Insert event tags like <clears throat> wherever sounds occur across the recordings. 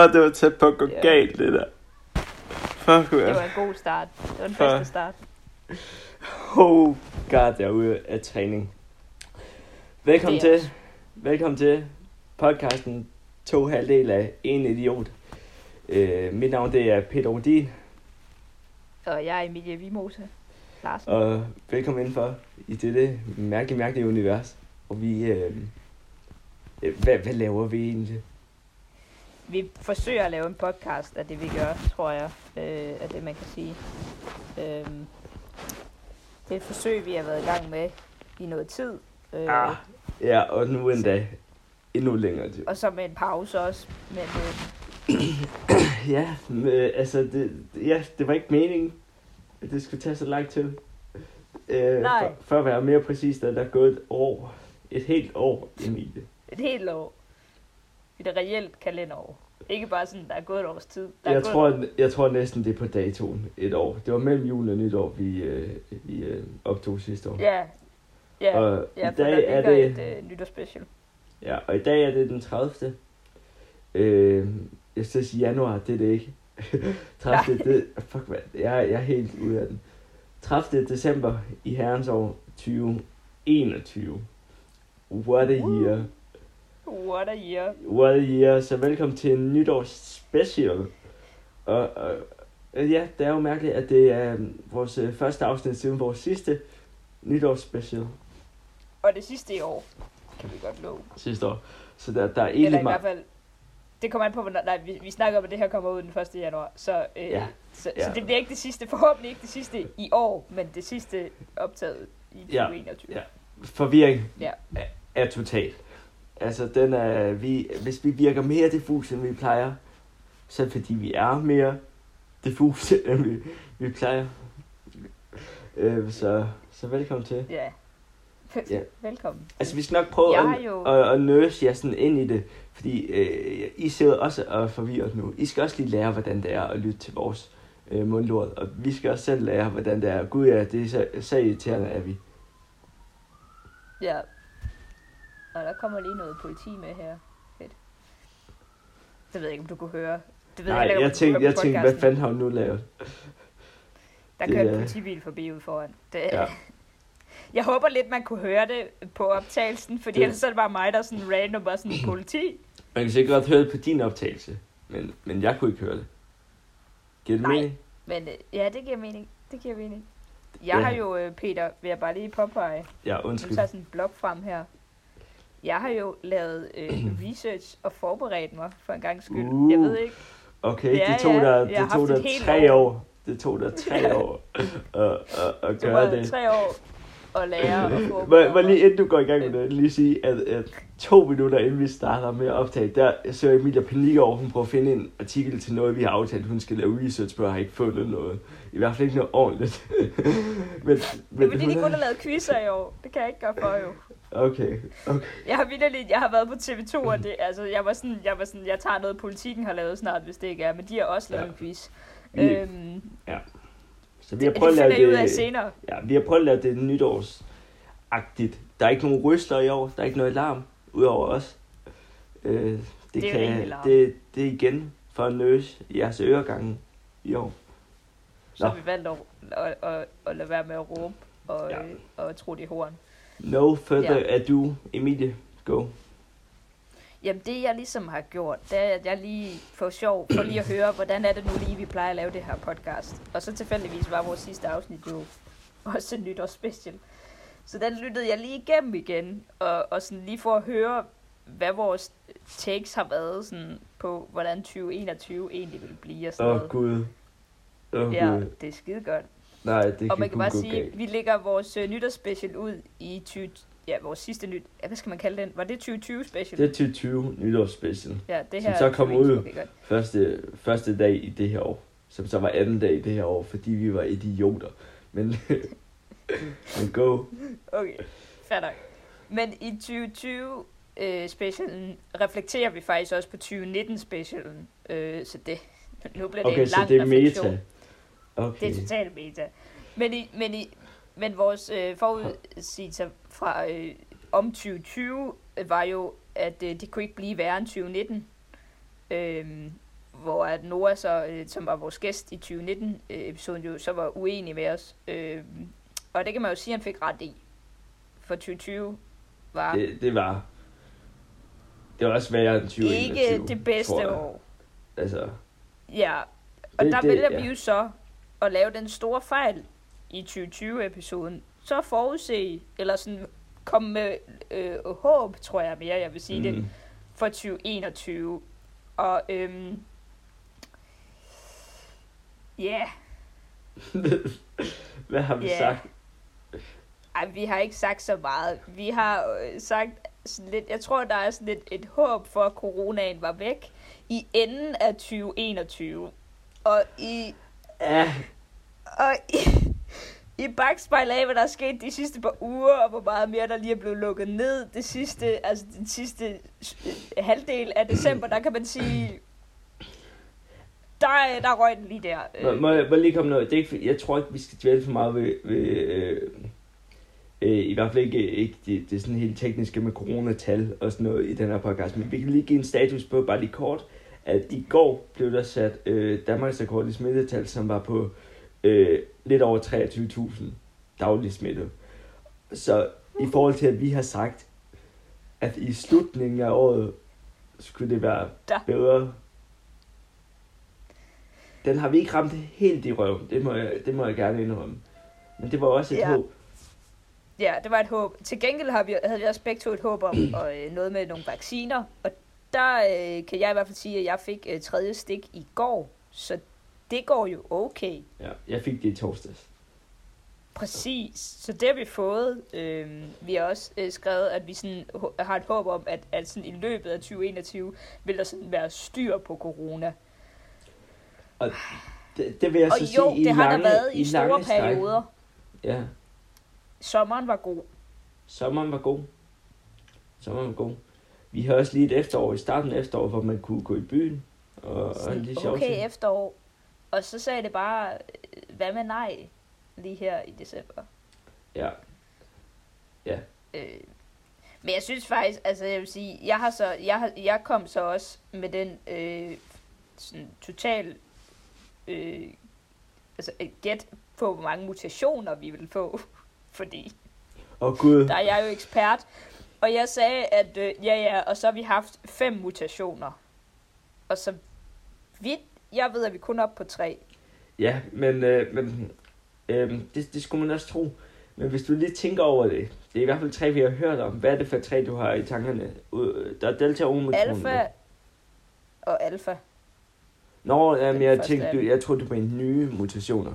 Åh, det var tæt på at gå Ja. galt, det der. Fuck, Det man. var en god start. Det var den bedste start. Oh god, jeg er ude af træning. Velkommen Det til. Velkommen til podcasten To halvdel af En Idiot. Øh, mit navn det er Peter Odin, Og jeg er Emilie Vimose Larsen. og velkommen indenfor i dette mærkelige, mærkelige univers. Og vi... Øh, øh, hvad, hvad laver vi egentlig? Vi forsøger at lave en podcast af det, vi gør, tror jeg, øh, af det, man kan sige. Øhm, det er et forsøg, vi har været i gang med i noget tid. Øh, Ah, ja, og nu endda endnu længere tid. Og så med en pause også. Men øh, <clears throat> Ja, men, øh, altså, det, ja, det var ikke meningen, at det skulle tage så lang tid. Øh, Nej. For, for at være mere præcis, der er der gået et år. Et helt år, Emilie. et helt år. Et reelt kalenderår. Ikke bare sådan, der er gået et års tid. Der er Jeg tror, jeg tror næsten, det er på datoen et år. Det var mellem jul og nytår, vi, øh, vi øh, optog sidste år. Ja, ja, og ja i dag er det... et øh, nytårsspecial. Ja, og i dag er det den 30. Øh, jeg skal sige januar, det er det ikke. <laughs> 30. det, fuck hvad, jeg, jeg er helt ude af den. 30. december i herrens år 2021. What a year. What a year. What a year. Så velkommen til en nytårs special. Og, og ja, det er jo mærkeligt, at det er øhm, vores øh, første afsnit siden vores sidste nytårs special Og det sidste i år, kan vi godt love. sidste år. Så der, der er Eller egentlig i meget... hvert fald, det kommer an på, nej, vi, vi snakker om, at det her kommer ud den 1. januar. Så, øh, Ja. så, Ja. så det bliver ikke det sidste, forhåbentlig ikke det sidste i år, men det sidste optaget i Ja. 2021. Ja. Forvirring Ja. er, er total. Altså, den er, vi, hvis vi virker mere diffus, end vi plejer, så er det fordi, vi er mere diffus, <laughs> end vi, vi plejer. Øh, så, så velkommen til. ja. Ja. Velkommen. Altså, vi skal nok prøve at, jo- at, at nurse jer sådan ind i det, fordi øh, I sidder også og forvirret nu. I skal også lige lære, hvordan det er at lytte til vores øh, mundlort, og vi skal også selv lære, hvordan det er. Gud ja, det er så, så irriterende, er vi. Ja. Og der kommer lige noget politi med her. Fedt. Det ved jeg ikke, om du kunne høre. Det ved Nej, heller ikke, jeg tænkte, jeg tænkte, hvad fanden har hun nu lavet? Der kører en politibil forbi ude foran. Det, Ja. <laughs> Jeg håber lidt, man kunne høre det på optagelsen, fordi Det- ellers er det bare mig, der sådan random var sådan politi. <clears throat> Man kan sikkert godt høre det på din optagelse, men, men jeg kunne ikke høre det. Giver det Nej. mening? Men øh, ja, det giver mening. Det giver mening. Jeg Ja. har jo, øh, Peter, vil jeg bare lige påpege, Ja, nu undskyld. tager jeg sådan en blog frem her. Jeg har jo lavet øh, <clears throat> research og forberedt mig for en gang skyld. Uh. Jeg ved ikke. Okay, Ja, det tog ja. der, det tog der tre år. år. Det tog der tre <laughs> år at, at, at gøre det. tre år at lære få. Må, må lige inden du går i gang med det, lige sige, at, at to minutter inden vi starter med at optage, der søger Emilia panik over, hun prøver at finde en artikel til noget, vi har aftalt, hun skal lave research på, og har ikke fundet noget. I hvert fald ikke noget ordentligt. <laughs> men, Det er men fordi, de kun har lavet quizzer i år. Det kan jeg ikke gøre for jo. Okay, okay. Jeg har vildt jeg har været på TV2, og det, altså, jeg var sådan, jeg var sådan, jeg tager noget, politikken har lavet snart, hvis det ikke er, men de har også lavet Ja. en quiz. Vi, Øhm, så vi har det, prøvet det at finder I ud lave af det, senere. ja, vi har prøvet at lave det nytårsagtigt. Der er ikke nogen rystler i år, der er ikke noget larm, udover os. Øh, det, Det er larm. det, det er igen for at nøse jeres øregange i år. Så Nå. har vi valgt at, at, at, at lade være med at råbe og, Ja. ja. og tro det horn. No further Ja. ado, Emilie, go. Jamen det jeg ligesom har gjort, det er, at jeg lige får sjov, for lige at høre, hvordan er det nu lige, vi plejer at lave det her podcast. Og så tilfældigvis var vores sidste afsnit jo også en nytårsspecial. Så den lyttede jeg lige igennem igen, og, og sådan lige for at høre, hvad vores takes har været sådan på, hvordan 2021 egentlig vil blive og sådan Åh oh, noget. gud. Åh oh, Ja, gud. det er skide godt. Nej, det kan Og man kan bare sige, galt. vi lægger vores øh, nytårsspecial ud i 20, ja, vores sidste nyt, ja, hvad skal man kalde den? Var det 2020 special? Det er 2020 nytårsspecial. ja, det som her så er kommer 2021, ud. okay. Første, første dag i det her år. Som så var anden dag i det her år, fordi vi var idioter. Men, <laughs> men go. Okay, fair nok. Men i 2020 øh, specialen reflekterer vi faktisk også på 2019 specialen. Øh, så det, nu bliver det Okay, en så lang det er refleksion. meta. Okay. Det er totalt meta. Men, i, men, i, men vores øh, forudsigelser fra øh, om 2020 var jo, at øh, det kunne ikke blive værre end 2019. Øhm, hvor at Nora så, øh, som var vores gæst i 2019-episoden, jo så var uenig med os. Øhm, og det kan man jo sige, at han fik ret i. For 2020 var Det, det var... Det var også værre end 2021, ikke det bedste år. Altså, Ja, og Det- der det- vælger ja. vi jo så at lave den store fejl i 2020-episoden. Så forudse, eller sådan komme med øh, håb, tror jeg mere, jeg vil sige mm. det, for 2021. Og øhm, ja, <laughs> hvad har vi Ja. sagt? ej, vi har ikke sagt så meget. Vi har øh, sagt sådan lidt, jeg tror, der er sådan lidt et håb for, at coronaen var væk i enden af 2021. Og i Ja, Og i, i bagspejl af, hvad der er sket de sidste par uger, og hvor meget mere der lige er blevet lukket ned det sidste, altså den sidste øh, halvdel af december, der kan man sige, der, er- der røg den lige der. må, Øh, må, jeg, må jeg lige komme noget? Det er ikke, jeg tror ikke, vi skal dvæle for meget ved... ved øh, øh, I hvert fald ikke, ikke det, det er sådan helt tekniske med coronatal og sådan noget i den her podcast, men vi kan lige give en status på, bare lige kort, at i går blev der sat øh, Danmarks rekord i smittetal, som var på øh, lidt over 23.000 daglige smitte. Så i forhold til, at vi har sagt, at i slutningen af året skulle det være Der. bedre. Den har vi ikke ramt helt i røven, det må jeg, det må jeg gerne indrømme. Men det var også et Ja. håb. ja, det var et håb. Til gengæld har vi, havde vi også begge to et håb om <clears throat> og, øh, noget med nogle vacciner, og der øh, kan jeg i hvert fald sige, at jeg fik øh, tredje stik i går, så det går jo okay. Ja, jeg fik det i torsdags. Præcis, så det har vi fået. Øhm, vi har også øh, skrevet, at vi sådan, har et håb om, at, at sådan i løbet af 2021 vil der sådan være styr på corona. Det, det vil jeg Og så jo, sige i det har lange, der været i, lange store stræk. perioder. Ja, Sommeren var god. sommeren var god. Sommeren var god. Vi har også lige et efterår i starten af efteråret, hvor man kunne gå i byen. Og, og Sådan, lige sjovt. okay efterår. Og så sagde det bare, øh, hvad med nej, lige her i december. Ja, Øh, men jeg synes faktisk, altså jeg vil sige, jeg har så, jeg, har, jeg kom så også med den øh, sådan total, øh, altså et gæt på, hvor mange mutationer vi vil få, <laughs> fordi og gud, der er jeg jo ekspert, og jeg sagde, at øh, ja ja, og så har vi haft fem mutationer, og så vidt jeg ved, at vi kun er oppe på tre. Ja, men, øh, men øh, det, det skulle man også tro. Men hvis du lige tænker over det, det er i hvert fald tre, vi har hørt om. Hvad er det for tre, du har i tankerne? Der er Delta og Omicron. Alfa og alfa. Nå, jamen, jeg tænkte, du, jeg troede, du mente nye mutationer.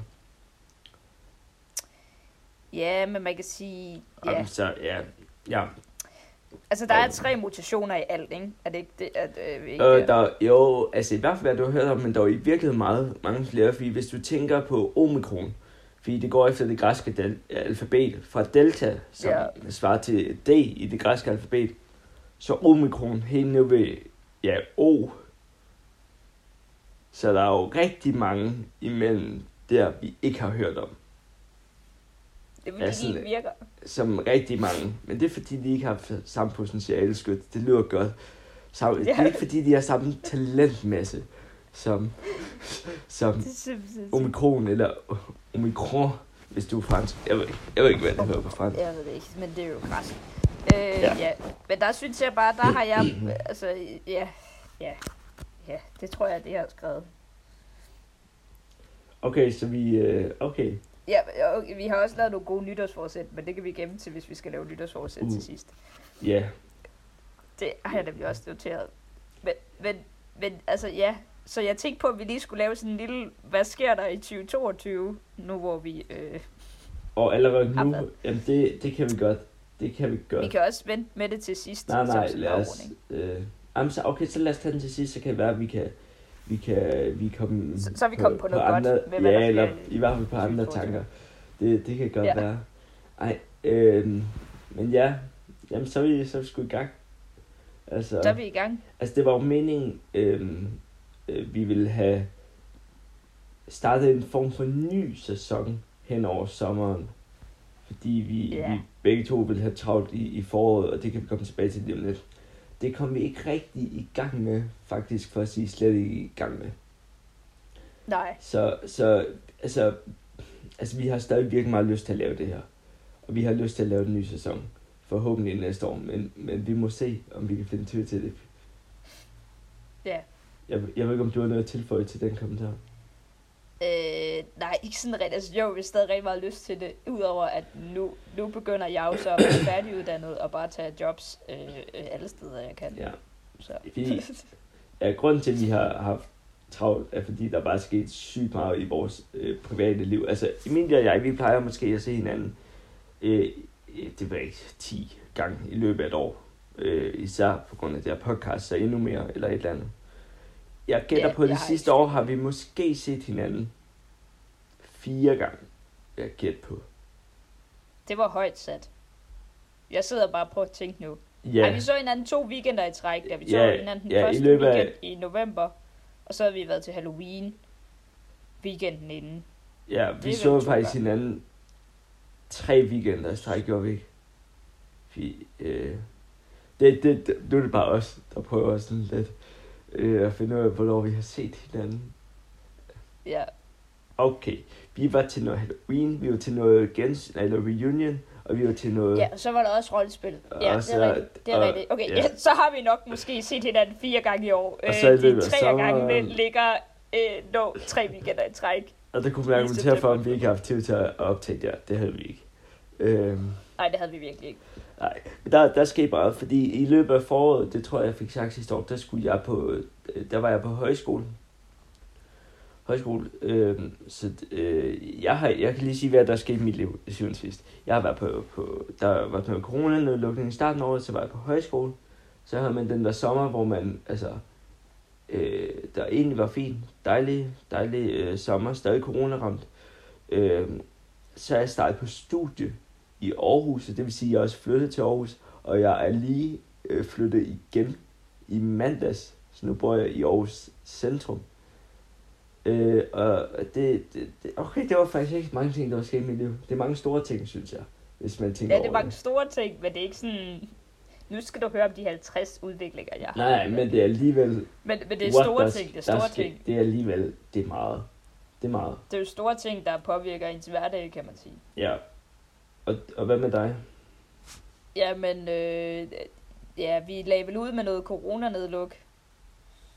Ja, men man kan sige, ja. Jamen, så ja, ja. Altså, der er tre mutationer i alt, ikke? Er det ikke det? At, øh, ikke Øh, der, jo, altså i hvert fald, hvad du har hørt om, men der er i virkeligheden meget, mange flere, fordi hvis du tænker på omikron, fordi det går efter det græske del- alfabet, fra delta, som ja. svarer til D i det græske alfabet, så omikron helt ned ved, ja, O. Så der er jo rigtig mange imellem der, vi ikke har hørt om, det vil ja, de sådan- ikke virker. som rigtig mange. Men det er fordi, de ikke har samme potentiale, skyt. Det lyder godt. Så, Det Ja. er ikke fordi, de har samme talentmasse som, som Det er omikron eller omikron, hvis du er fransk. Jeg ved ikke, jeg ved ikke hvad det hedder på fransk. Jeg ved det ikke, men det er jo græsk. Øh, ja. Ja. ja. Men der synes jeg bare, der har jeg... <clears throat> altså, ja, ja, ja, det tror jeg, det jeg har skrevet. Okay, så vi... øh, Okay. Ja, og vi har også lavet nogle gode nytårsforsæt, men det kan vi gemme til, hvis vi skal lave nytårsforsæt. Uh. til sidst. Ja. Det har jeg nemlig også noteret. Men, men, men altså ja, så jeg tænkte på, at vi lige skulle lave sådan en lille, hvad sker der i 2022, nu hvor vi... Øh, Og allerede nu, Affald. jamen det, det kan vi godt. Det kan vi godt. vi kan også vente med det til sidst. Nej, nej, lad os... Øh, jamen, så, okay, så lad os tage den til sidst, så kan det være, at vi kan... Vi kan, vi komme Så- så er vi kommet på noget godt andre, med, hvad der ja, eller sker i hvert fald på andre 2022. tanker. Det, det kan godt Ja. være. Ej, øh, men ja, jamen så er vi, så er vi sgu i gang. Altså, Så er vi i gang. altså det var jo meningen, øh, øh, vi ville have startet en form for ny sæson hen over sommeren. Fordi vi, Ja. vi begge to vil have travlt i, i foråret, og det kan vi komme tilbage til lige om lidt. Det kom vi ikke rigtig i gang med, faktisk for at sige slet ikke i gang med. Nej. Så, så altså, altså, vi har stadig virkelig meget lyst til at lave det her. Og vi har lyst til at lave en ny sæson. Forhåbentlig næste år, men, men vi må se, om vi kan finde tid til det. Ja. Jeg, jeg ved ikke, om du har noget at tilføje til den kommentar. Øh, nej, ikke sådan rigtigt. Altså, jo, vi har stadig rigtig meget lyst til det. Udover at nu, nu begynder jeg jo så at være færdiguddannet og bare tage jobs øh, øh, alle steder, jeg kan. Ja. Så. Vi, ja, grunden til, at vi har haft travlt, er fordi, der bare er sket sygt meget i vores øh, private liv. Altså, Emilie og jeg, vi plejer måske at se hinanden, øh, øh, det var ikke 10 gange i løbet af et år. Øh, især på grund af det her podcast, så endnu mere, eller et eller andet. Jeg gætter Ja, på, at det sidste år har vi måske set hinanden fire gange. Jeg gætter på. Det var højt sat. Jeg sidder bare på at tænke nu. Ja, Ej, vi så hinanden to weekender i træk, da vi så Ja, hinanden den ja, i første løbet af- weekend i november. Og så har vi været til Halloween weekenden inden. ja det vi er så faktisk gange. hinanden tre weekender i streg, gjorde vi ikke? Vi, øh, det, det, det, nu er det bare os, der prøver sådan lidt øh, at finde ud af, hvornår vi har set hinanden. Ja, Okay, vi var til noget Halloween, vi var til noget gens, eller reunion, og vi var til noget... ja, og så var der også rollespil. Ja, og det så- er rigtigt. Det er og- rigtigt. Okay, ja. ja. <laughs> så har vi nok måske set hinanden fire gange i år. Og så i Øh, de tre sommeren- gange ligger øh, nå, tre weekender i træk. Og der kunne man argumentere for, om vi ikke har haft tid til at optage der. Det havde vi ikke. Øhm, Nej, det havde vi virkelig ikke nej, der, der skete meget, fordi i løbet af foråret, det tror jeg, jeg fik sagt sidste år, der skulle jeg på, øh, der var jeg på højskole. Højskole. Øh, så øh, jeg, har, jeg kan lige sige, hvad der skete i mit liv, syvende sidst. Jeg har været på, på der var noget corona-nedlukning i starten af året, så var jeg på højskole. Så havde man den der sommer, hvor man, altså, øh, der egentlig var fint. Dejlig, dejlig øh, sommer, stadig corona-ramt. Øh, så er jeg startet på studie i Aarhus, det vil sige, at jeg også flyttet til Aarhus, og jeg er lige øh, flyttet igen i mandags, så nu bor jeg i Aarhus centrum. Øh, og det, det, det, okay, det var faktisk ikke mange ting, der var sket i mit liv. Det er mange store ting, synes jeg, hvis man tænker Ja, det er mange store ting, men det er ikke sådan... Nu skal du høre om de 50 udviklinger, jeg har. Nej, men det er alligevel... Men, men det er store der- ting, det er der store sker- ting. Det er alligevel, det er meget. Det er meget. Det er jo store ting, der påvirker ens hverdag, kan man sige. Ja. Og, og hvad med dig? Jamen, øh, ja, vi lagde vel ud med noget coronanedluk,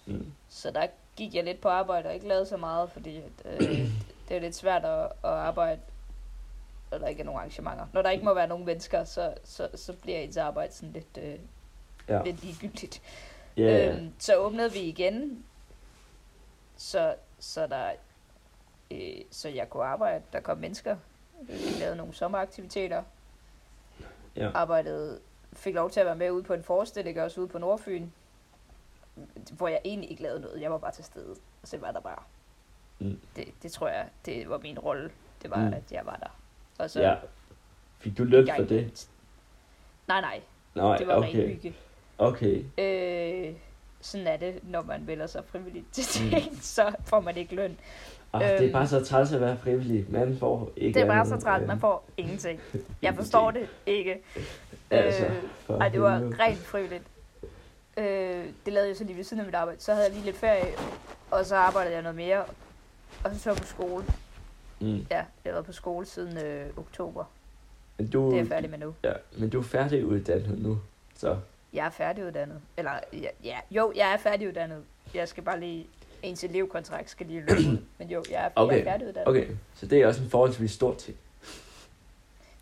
Mm. så der gik jeg lidt på arbejde og ikke lavede så meget, fordi øh, <clears throat> det er lidt svært at, at arbejde, når der ikke er nogen arrangementer. Når der ikke må være nogen mennesker, så, så, så bliver ens arbejde sådan lidt, øh, Ja. lidt ligegyldigt. Ja. Øhm, så åbnede vi igen, så, så, der, øh, så jeg kunne arbejde. Der kom mennesker. Vi lavede nogle sommeraktiviteter. Ja. Arbejdede, fik lov til at være med ude på en forestilling, også ude på Nordfyn, hvor jeg egentlig ikke lavede noget. Jeg var bare til stede, og så var der bare. Mm. Det, det tror jeg, det var min rolle. Det var, Mm. mm. at jeg var der. Og så ja. Fik du løn for det? Nej, nej. Nej, Det var ren okay. hygge. Okay. Øh, sådan er det, når man vælger sig frivilligt til Mm. ting, <laughs> så får man ikke løn. Ah, det er Øhm. bare så træls at være frivillig. Man får ikke Det er bare så andet, træt, øh, man får ingenting. Jeg forstår <laughs> det ikke. Altså, Øh, Ej, det var rent frivilligt. Øh, det lavede jeg så lige ved siden af mit arbejde. Så havde jeg lige lidt ferie, og så arbejdede jeg noget mere. Og så så på skole. Mm. Ja, jeg har været på skole siden øh, oktober. Men du, Det er jeg færdig med nu. Ja, men du er færdiguddannet nu, så... Jeg er færdiguddannet. Eller, ja, ja, jo, jeg er færdiguddannet. Jeg skal bare lige... Ens elevkontrakt skal lige løbe ud. Men jo, jeg er, Okay, jeg er færdiguddannet. Okay, så det er også en forholdsvis stor ting.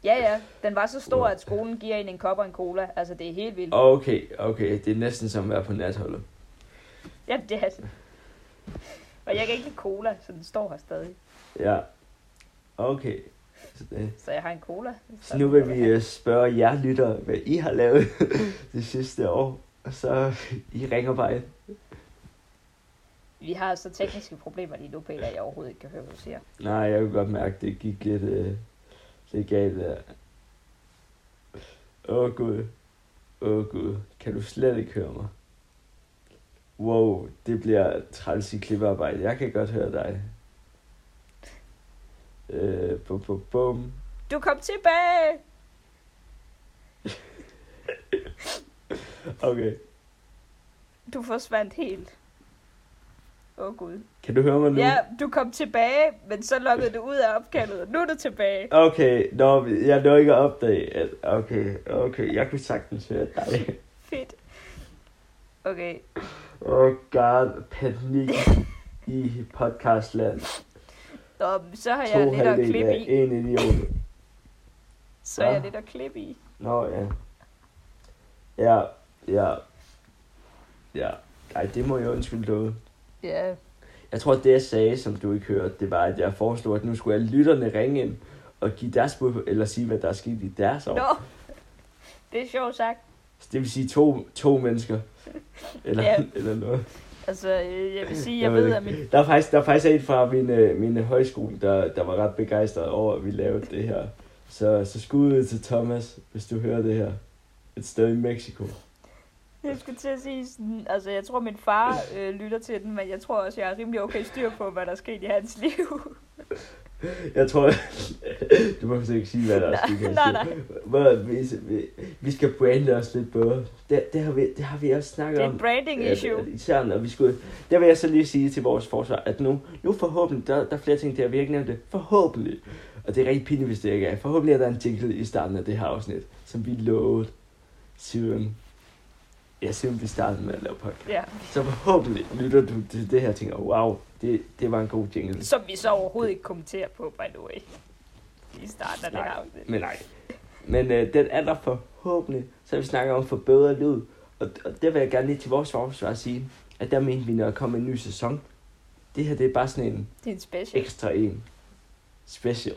Ja, ja. Den var så stor, at skolen giver en en kop og en cola. Altså, det er helt vildt. Okay, okay, det er næsten som at være på natholdet. Ja, det er det. Og jeg kan ikke lide cola, så den står her stadig. Ja, okay. Så, det. Så jeg har en cola. så nu vil vi øh, spørge jer lyttere, hvad I har lavet <laughs> det sidste år. Og så I ringer bare ind. Vi har så tekniske problemer lige nu, Peter, jeg overhovedet ikke kan høre, hvad du siger. Nej, jeg kunne godt mærke, det gik lidt, øh, lidt galt der. Åh oh, gud. Åh oh, gud. Kan du slet ikke høre mig? Wow, det bliver træls i klippearbejde. Jeg kan godt høre dig. Øh, bum, bum, bum. Du kom tilbage! <laughs> Okay. Du forsvandt helt. Åh oh, gud. Kan du høre mig nu? Ja, du kom tilbage, men så lukkede du ud af opkaldet, og nu er du tilbage. Okay, nå, jeg når ikke at opdage, at okay, okay, jeg kunne sagtens høre dig. Fedt. Okay, Oh god, panik i podcastland. Nå, så har jeg To lidt at klippe af i. en idiot. Så er jeg Hva? lidt at klippe i. Nå, ja. Ja, ja. Ja. Ej, det må jeg undskylde noget. Ja, Jeg tror, det jeg sagde, som du ikke hørte, det var, at jeg foreslog, at nu skulle alle lytterne ringe ind og give deres bud, eller sige, hvad der er sket i deres år. Nå, det er sjovt sagt. Så det vil sige to, to mennesker. <laughs> Eller, Ja. eller noget. Altså, øh, jeg vil sige, jeg, Jeg ved, ved at min... Der er faktisk, der er faktisk en fra min, øh, min højskole, der, der var ret begejstret over, at vi lavede det her. Så, så skud ud til Thomas, hvis du hører det her. Et sted i Mexico. <laughs> Jeg skulle til at sige sådan, altså jeg tror min far øh, lytter til den, men jeg tror også, jeg er rimelig okay styr på, hvad der er sket i hans liv. <laughs> Jeg tror, <laughs> du må ikke sige, hvad der er Nej, sket. nej, nej. Hvor, vi, vi, skal brande os lidt bedre. Det, det, har vi, det har vi også snakket Det er om. branding Ja, issue. det- Især når vi skulle... Der vil jeg så lige sige til vores forsvar, at nu, nu forhåbentlig, der, der er flere ting der, vi ikke nævnt det. Forhåbentlig. Og det er rigtig pinligt, hvis det ikke er. Forhåbentlig er der en jingle i starten af det her afsnit, som vi lovede siden... Siden vi startede med at lave podcast. Ja, Så forhåbentlig lytter du til det her og tænker, wow, det, det var en god jingle. som vi så overhovedet ikke kommenterer på, by the way. I starten af det her afsnit. Men nej. Men øh, den er der forhåbentlig. Så vi snakker om for bedre lyd. Og, og der vil jeg gerne lige til vores forsvar sige, at der mente vi, når der kommer en ny sæson. Det her, det er bare sådan en Det er en special. ekstra en. Special.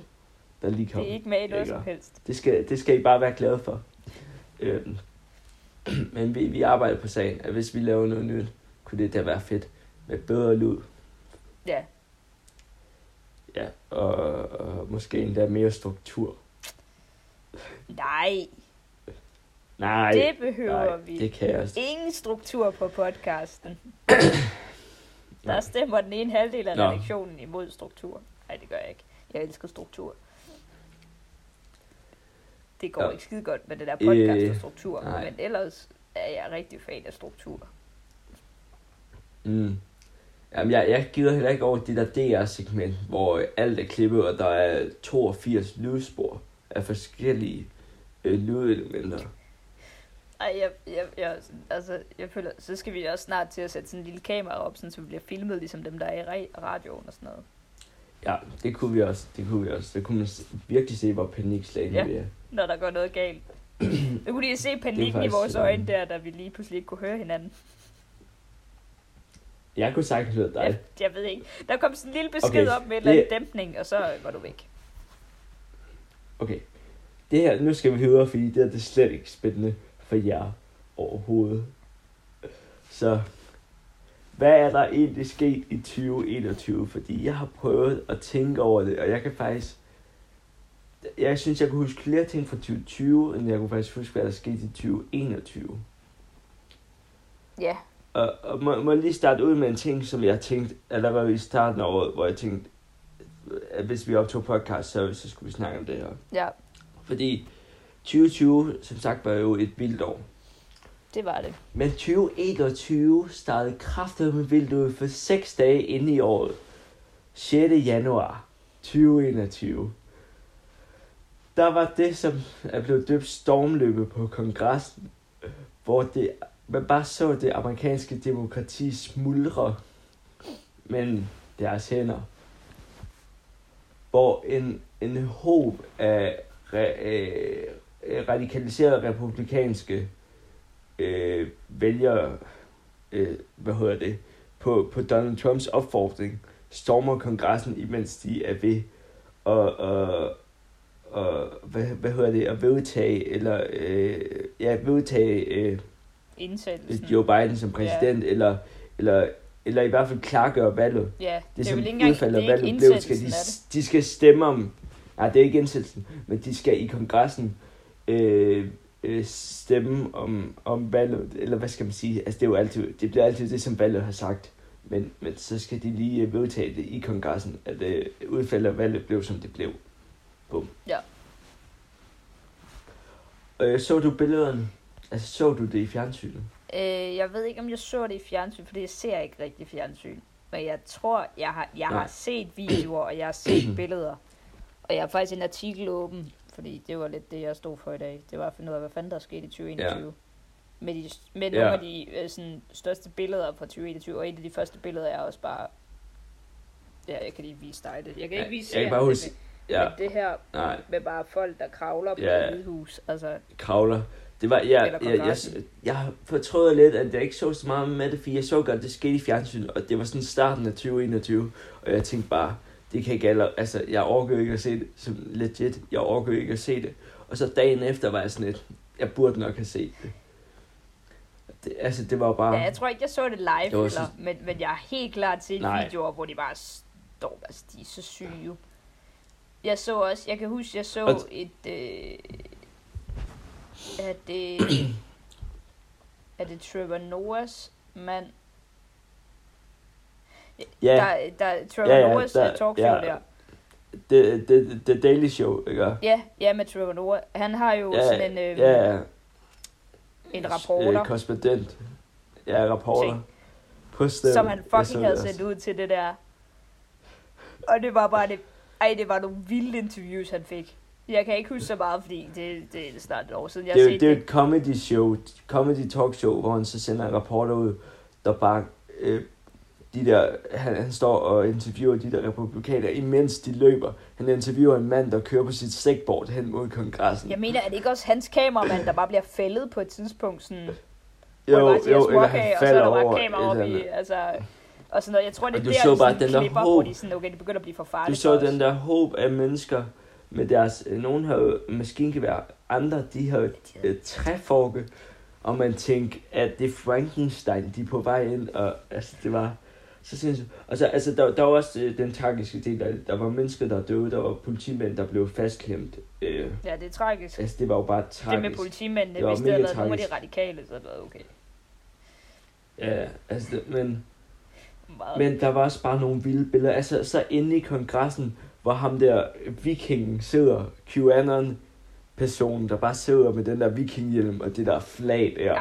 Der lige Det kommer. er ikke med i noget som helst. Det skal, det skal I bare være glade for. Øhm. <clears throat> Men vi, vi arbejder på sagen, at hvis vi laver noget nyt, kunne det da være fedt med bedre lyd. Ja, Ja, og, og måske endda mere struktur. nej, Nej, det behøver nej, vi. det kan jeg også. Ingen struktur på podcasten. <clears throat> Der stemmer den ene halvdel af redaktionen imod struktur. Nej, det gør jeg ikke. Jeg elsker struktur. Det går Ja. ikke skide godt med det der podcast Øh, og struktur, nej. men ellers er jeg rigtig fan af struktur. Mm. Jamen, jeg, jeg gider heller ikke over det der DR-segment, hvor alt er klippet, og der er 82 lydspor af forskellige øh, lydelementer. Ej, jeg, jeg, jeg, altså, jeg føler, så skal vi også snart til at sætte sådan en lille kamera op, sådan, så vi bliver filmet, ligesom dem, der er i ra- radioen og sådan noget. Ja, det kunne vi også. Det kunne vi også. Det kunne man virkelig se, hvor panikslagen Ja. vi er. Når der går noget galt. <clears throat> Du kunne lige se panikken i faktisk, vores øjne der, da vi lige pludselig ikke kunne høre hinanden. Jeg kunne sagtens høre dig. Jeg, jeg ved ikke. Der kom sådan en lille besked Okay, op med eller andet det- dæmpning, og så var du væk. Okay. Det her, nu skal vi videre, fordi det, her, det er slet ikke spændende for jer overhovedet. Så, hvad er der egentlig sket i 2021? Fordi jeg har prøvet at tænke over det, og jeg kan faktisk... Jeg synes, jeg kunne huske flere ting fra 2020, end jeg kunne faktisk huske, hvad der skete i 2021. Ja, Og, og må, må jeg lige starte ud med en ting, som jeg tænkte allerede i starten af året, hvor jeg tænkte, at hvis vi optog podcast, så, så skulle vi snakke om det her. ja, Fordi 2020, som sagt, var jo et vildt år det var det. Men 2021 startede kraftigt med vildt ud for 6 dage inde i året. 6. januar 2021. Der var det, som er blevet døbt stormløbet på kongressen, hvor det, man bare så det amerikanske demokrati smuldre mellem deres hænder. Hvor en, en håb af re, øh, øh, radikaliserede republikanske øh, vælgere, øh, hvad hedder det, på, på Donald Trumps opfordring, stormer kongressen, imens de er ved og, og, og hvad, hvad hedder det, at vedtage, eller øh, ja, vedtage øh, Indsættelsen. Joe Biden som præsident, ja. eller, eller, eller i hvert fald klargøre valget. Ja, Det, det er som ikke udfaldet er af valget blev, skal de, de skal stemme om, nej det er ikke indsættelsen, men de skal i kongressen øh, øh, stemme om, om valget, eller hvad skal man sige, altså det er jo altid, det bliver altid det, som valget har sagt, men, men så skal de lige øh, vedtage det i kongressen, at øh, udfaldet af valget blev, som det blev. Bum. Ja. Øh, så du billederne? Altså, så du det i fjernsynet? Øh, jeg ved ikke, om jeg så det i fjernsyn, fordi jeg ser ikke rigtig fjernsyn. Men jeg tror, jeg har, jeg har Nej. set videoer, og jeg har set <clears throat> billeder. Og jeg har faktisk en artikel åben, fordi det var lidt det, jeg stod for i dag. Det var at finde ud af, hvad fanden der skete i 2021. Ja. Med, de, med Ja. nogle af de øh, sådan, største billeder fra 2021, og et af de første billeder er også bare... Ja, jeg kan lige vise dig det. Jeg kan ikke Ja, vise jeg kan bare men- huske- Ja, Men det her nej, med bare folk, der kravler på Ja. et hvidhus. Altså, kravler. Det var, Eller jeg, jeg, jeg, jeg fortrøder lidt, at jeg ikke så så meget med det, fordi jeg så godt, det skete i fjernsyn, og det var sådan starten af 2021, og jeg tænkte bare, det kan ikke alle, altså jeg jo ikke at se det, som legit, jeg jo ikke at se det. Og så dagen efter var jeg sådan lidt, jeg burde nok have set det. det altså det var bare, ja, jeg tror ikke, jeg så det live, Det eller, så- men, men jeg har helt klart set Nej. videoer, hvor de bare står, altså de er så syge. Jeg så også, jeg kan huske, jeg så Og- et, øh, er det, <clears throat> er det Trevor Noahs mand? Ja, Der, der, Trevor Ja, ja, Noahs der- der, talkshow ja. der. det, det, det Daily Show, ikke? Ja, ja, med Trevor Noah. Han har jo Ja, sådan en, øh, Ja, ja. en rapporter. Øh, korrespondent. Ja, rapporter. Ting. På stedet. som han så fucking havde sendt ud til det der. Og det var bare det, ej, det var nogle vilde interviews, han fik. Jeg kan ikke huske så meget, fordi det, det er snart et år siden, jeg det, har set det er jo et comedy show, comedy talk show, hvor han så sender en rapporter ud, der bare, øh, de der, han, han står og interviewer de der republikanere, imens de løber. Han interviewer en mand, der kører på sit stikboard hen mod kongressen. Jeg mener, er det ikke også hans kameramand, der bare bliver fældet på et tidspunkt, sådan, jo, hvor siger jo, eller han og så er falder der bare over. kamera et op i, altså, og sådan noget. Jeg tror, det er du der, så de bare sådan den der klipper, håb. hvor de sådan, okay, det begynder at blive for Du farligt så for os. den der håb af mennesker med deres, øh, nogen har jo maskingevær, andre de har jo øh, træforke, og man tænkte, at det er Frankenstein, de er på vej ind, og altså det var så sindssygt. Og så, altså der, der var også øh, den tragiske del det. Der var mennesker, der døde, der var politimænd, der blev fastklemt. Øh, Ja, det er tragisk. altså det var jo bare tragisk. Det med politimændene, Det var hvis det havde været nogle af de radikale, så havde det været okay. Ja, altså det, men, Meget. men der var også bare nogle vilde billeder. Altså så inde i kongressen, hvor ham der vikingen sidder, QAnon personen, der bare sidder med den der vikinghjelm og det der flag der. Ja.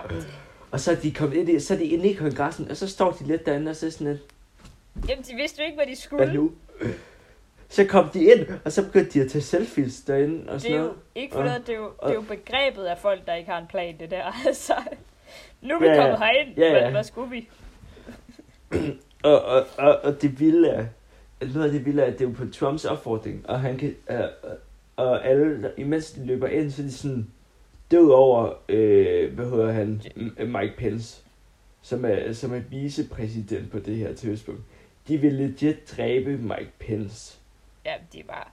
Og så er de kommet ind i, så er de inde i kongressen, og så står de lidt derinde og så sådan lidt, Jamen, de vidste jo ikke, hvad de hvad skulle. nu? Så kom de ind, og så begyndte de at tage selfies derinde og Det sådan er jo noget. ikke for Og- noget, det er jo, det er jo begrebet af folk, der ikke har en plan, det der. <laughs> Altså, nu er vi Ja, ja. kommet herind, Ja, ja. men hvad skulle vi? <clears throat> Og, og, og, og det vilde er, noget af det vilde er, at det er jo på Trumps opfordring, og han kan, uh, og alle, imens de løber ind, så er de sådan død over, øh, hvad hedder han, Mike Pence, som er, som er vicepræsident på det her tidspunkt. De vil legit dræbe Mike Pence, Ja, det bare...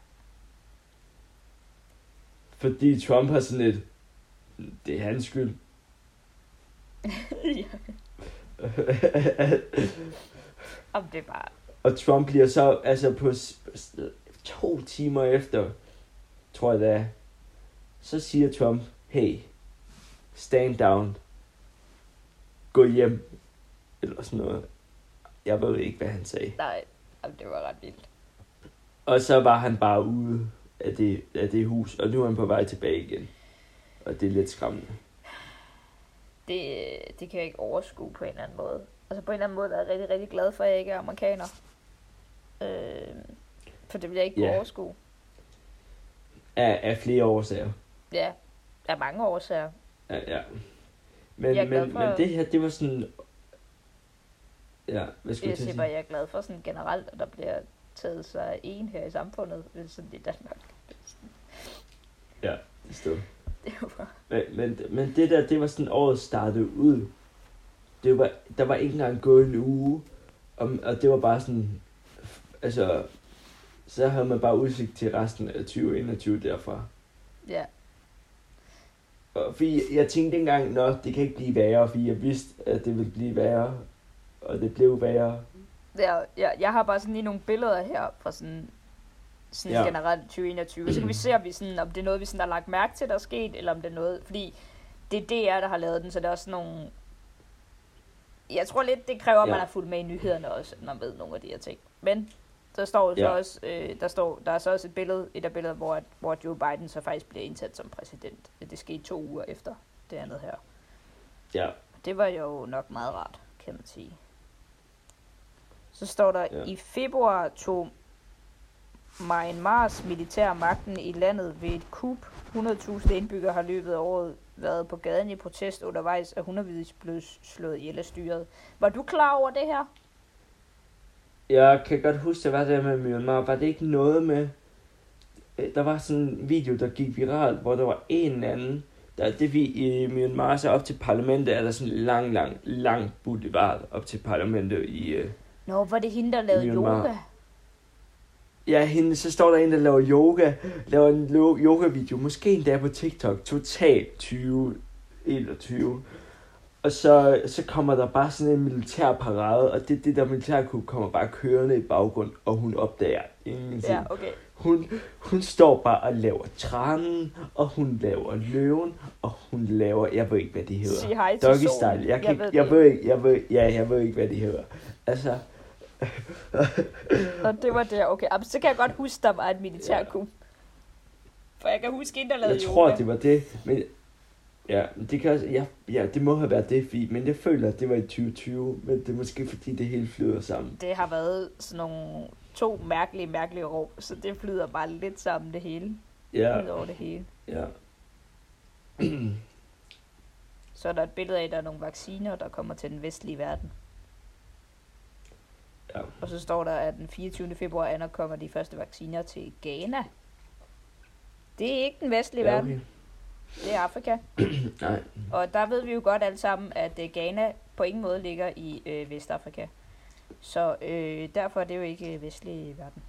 fordi Trump har sådan et, det er hans skyld. <laughs> ja, Jamen, det bare... Og Trump bliver så, altså på to timer efter, tror jeg det er, så siger Trump, hey, stand down, gå hjem, eller sådan noget. Jeg ved ikke, hvad han sagde. Nej, jamen, det var ret vildt. Og så var han bare ude af det, af det hus, og nu er han på vej tilbage igen. Og det er lidt skræmmende. Det, det kan jeg ikke overskue på en eller anden måde. Altså på en eller anden måde er jeg rigtig, rigtig glad for, at jeg ikke er amerikaner. Øh, for det vil jeg ikke Ja. overskue. Af, af flere årsager. Ja, af mange årsager. Ja, ja. Men, men, for- men det her, det var sådan... Ja, hvad skulle Jeg at bare, sige? jeg er glad for sådan generelt, at der bliver taget sig en her i samfundet, sådan i Danmark. Det stod. Det bare... Men, men, men det der, det var sådan året startede ud. Det var, der var ikke engang gået en uge. Og, og det var bare sådan, altså, så havde man bare udsigt til resten af 2021 derfra. Ja, Og fordi jeg tænkte engang, nå, det kan ikke blive værre, fordi jeg vidste, at det ville blive værre. Og det blev værre. jeg, jeg, jeg har bare sådan lige nogle billeder her fra sådan, sådan Ja. ja. generelt 2021. Så kan vi se, om, vi sådan, om det er noget, vi sådan har lagt mærke til, der er sket, eller om det er noget... Fordi det er DR, der har lavet den, så det er også nogle... Jeg tror lidt, det kræver, at man Ja. har fulgt med i nyhederne også, at man ved nogle af de her ting. Men der står jo så Ja. også, øh, der, står, der er så også et billede, et af billederne, hvor, hvor Joe Biden så faktisk bliver indsat som præsident. Det skete to uger efter det andet her. Ja, det var jo nok meget rart, kan man sige. Så står der, Ja. i februar tog Myanmars militær magten i landet ved et kup. 100.000 indbyggere har løbet af året været på gaden i protest undervejs, at hundredvis blev slået ihjel af styret. Var du klar over det her? Jeg kan godt huske, det var det med Myanmar. Var det ikke noget med... Øh, Der var sådan en video, der gik viralt, hvor der var en eller anden, der det vi i Myanmar, så op til parlamentet, er der sådan en lang, lang, lang boulevard op til parlamentet i... Nå, var det hende, der lavede Myanmar. yoga? Ja, hende, så står der en, der laver yoga, laver en yoga-video, måske endda på TikTok, totalt 2021. Og så, så kommer der bare sådan en militær parade, og det, det der militærkup kommer bare kørende i baggrund, og hun opdager ingenting. Ja, okay. Hun, hun står bare og laver tranen, og hun laver løven, og hun laver, jeg ved ikke, hvad de hedder. Sig hej til Doggy solen. style. Jeg, kan, ved jeg, det jeg, ved ikke, jeg ved, ja, jeg ved ikke, hvad de hedder. Altså, Og det var det, okay. Jamen, så kan jeg godt huske, der var et militærkup. For jeg kan huske en, der lavede jeg yoga. tror, det var det, men ja, det kan også, ja, ja, det må have været det, fordi, men jeg føler, at det var i 2020, men det er måske fordi, det hele flyder sammen. det har været sådan nogle to mærkelige, mærkelige råb, så det flyder bare lidt sammen det hele. Ja, Ud over det hele. ja. Så er der et billede af, at der er nogle vacciner, der kommer til den vestlige verden. Ja. Og så står der, at den 24. februar ankommer de første vacciner til Ghana. Det er ikke den vestlige ja verden, det er Afrika. <clears throat> Nej, Og der ved vi jo godt alle sammen, at øh, Ghana på ingen måde ligger i øh, Vestafrika. Så øh, derfor er det jo ikke øh, vestlig verden.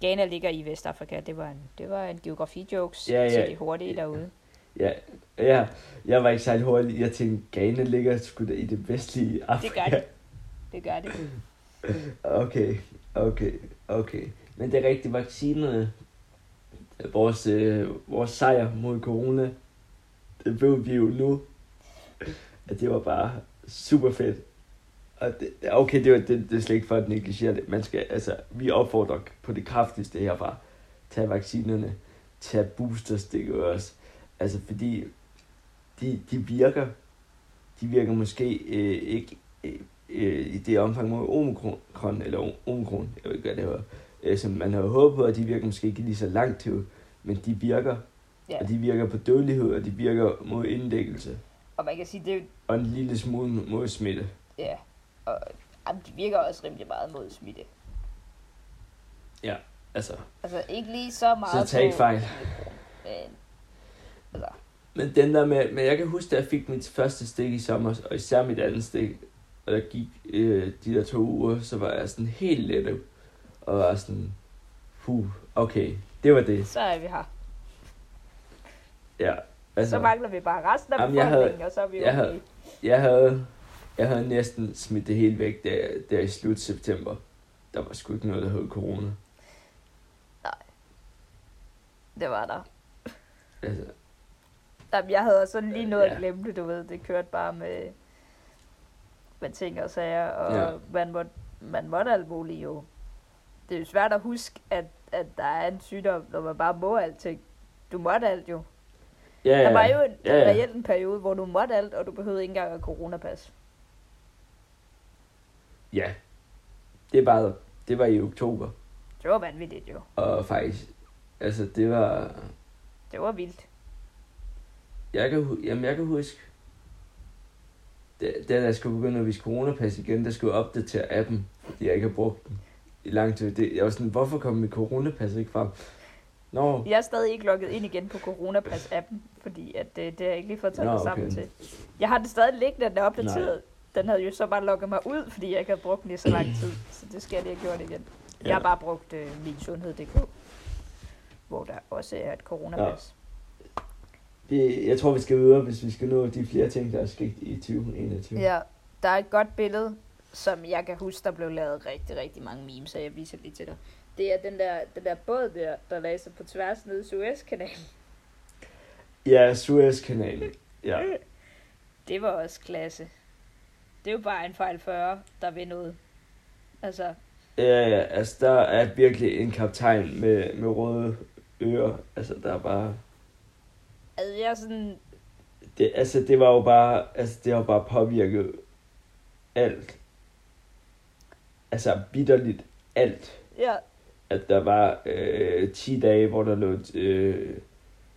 Ghana ligger i Vestafrika. Det var en, det var en geografi-jokes Ja, ja. til de hurtige derude. ja, ja, jeg var ikke særlig hurtig. Jeg tænkte, Ghana ligger sgu da i det vestlige Det Afrika. gør det. Det gør det. Okay, okay, okay. Men det er rigtigt, vaccinerne, vores, øh, vores sejr mod corona, det ved vi jo nu, at det var bare super fedt. Og det, okay, det, var, det, det er slet ikke for at negligere det. Man skal, altså, vi opfordrer på det kraftigste herfra. Tag vaccinerne, tag boosterstikket også. Altså, fordi de, de virker. De virker måske øh, ikke øh, øh, i det omfang mod omikron, eller omikron, jeg ved ikke, hvad det var, øh, som man havde håbet på, at de virker måske ikke lige så langt til, men de virker, Ja. og de virker på dødelighed, og de virker mod indlæggelse, Og man kan sige, det er jo, og en lille smule mod smitte. ja. Og, jamen, de virker også rimelig meget mod smitte. Altså, Altså ikke lige så meget så tag ikke fejl. Men, altså, Men den der med, men jeg kan huske, da jeg fik mit første stik i sommer, og især mit andet stik, og der gik øh, de der to uger, så var jeg sådan helt lettet, og var sådan, puh, okay, det var det. så er vi her. Ja, Så altså, mangler vi bare resten af Jamen, jeg havde- og så er vi jeg okay. havde- jeg havde, jeg havde næsten smidt det hele væk der, der i slut september. Der var sgu ikke noget, der hed corona. Det var der. Altså, Jamen, jeg havde også sådan lige noget Ja. at glemme det, du ved. Det kørte bare med, med ting og sager, og Ja. man, måtte, man måtte alt muligt jo. Det er jo svært at huske, at, at der er en sygdom, når man bare må alting. Du måtte alt jo. ja, Ja. Der var jo en, ja, ja. reelt en periode, hvor du måtte alt, og du behøvede ikke engang at coronapas. ja. Det var, det var i oktober, Det var vanvittigt jo. og faktisk, altså det var, Det var vildt. Jeg kan, jamen, jeg kan huske, da, jeg skulle begynde at vise coronapas igen, der skulle jeg opdatere appen, fordi jeg ikke har brugt den i lang tid. Det, jeg var sådan, hvorfor kom mit coronapas ikke frem? Nå, Jeg er stadig ikke logget ind igen på Coronapas-appen, fordi at, det, det har jeg ikke lige fået taget Nå, mig sammen okay. til. Jeg har det stadig liggende, den er opdateret. Den havde jo så bare logget mig ud, fordi jeg ikke havde brugt den i så lang tid. Så det skal jeg lige have gjort igen. Ja. Jeg har bare brugt øh, min sundhed.dk, hvor der også er et coronapas. Det, jeg tror, vi skal videre, hvis vi skal nå de flere ting, der er sket i 2021. Ja. der er et godt billede, som jeg kan huske, der blev lavet rigtig, rigtig mange memes, så jeg viser lige til dig. Det er den der, den der båd der, der lagde sig på tværs nede i Suezkanalen. Ja, Suezkanalen. Ja. <laughs> Det var også klasse. Det er jo bare en fejl 40, der vil noget. Altså, Ja, ja, altså der er virkelig en kaptajn med, med røde ører. Altså der er bare, altså jeg er sådan, det, altså, det var jo bare, altså, det har bare påvirket alt. Altså, bitterligt alt. Ja, At der var øh, 10 dage, hvor der lå, øh,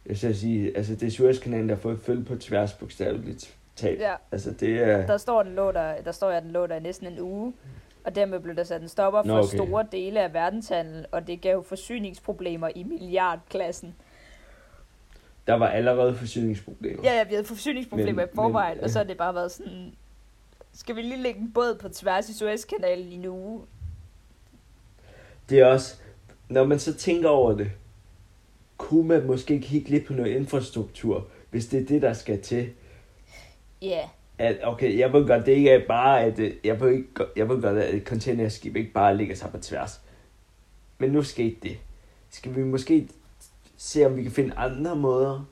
jeg skal sige, altså, det er Suezkanalen, der har fået følge på tværs bogstaveligt talt. ja. Altså, det er, Der står, den lå der, der står, at den lå der i næsten en uge, og dermed blev der sat en stopper for Nå, okay. store dele af verdenshandlen, og det gav forsyningsproblemer i milliardklassen. Der var allerede forsyningsproblemer. Ja, ja, vi havde forsyningsproblemer Men- i forvejen, men, og så har det bare været sådan, skal vi lige lægge en båd på tværs i Suezkanalen i en uge? Det er også, når man så tænker over det, kunne man måske kigge lidt på noget infrastruktur, hvis det er det, der skal til. Ja, At, okay, jeg ved godt, det ikke er bare, at øh, jeg ved, ikke, jeg ved godt, at et containerskib ikke bare ligger sig på tværs. Men nu skete det. Skal vi måske se, om vi kan finde andre måder,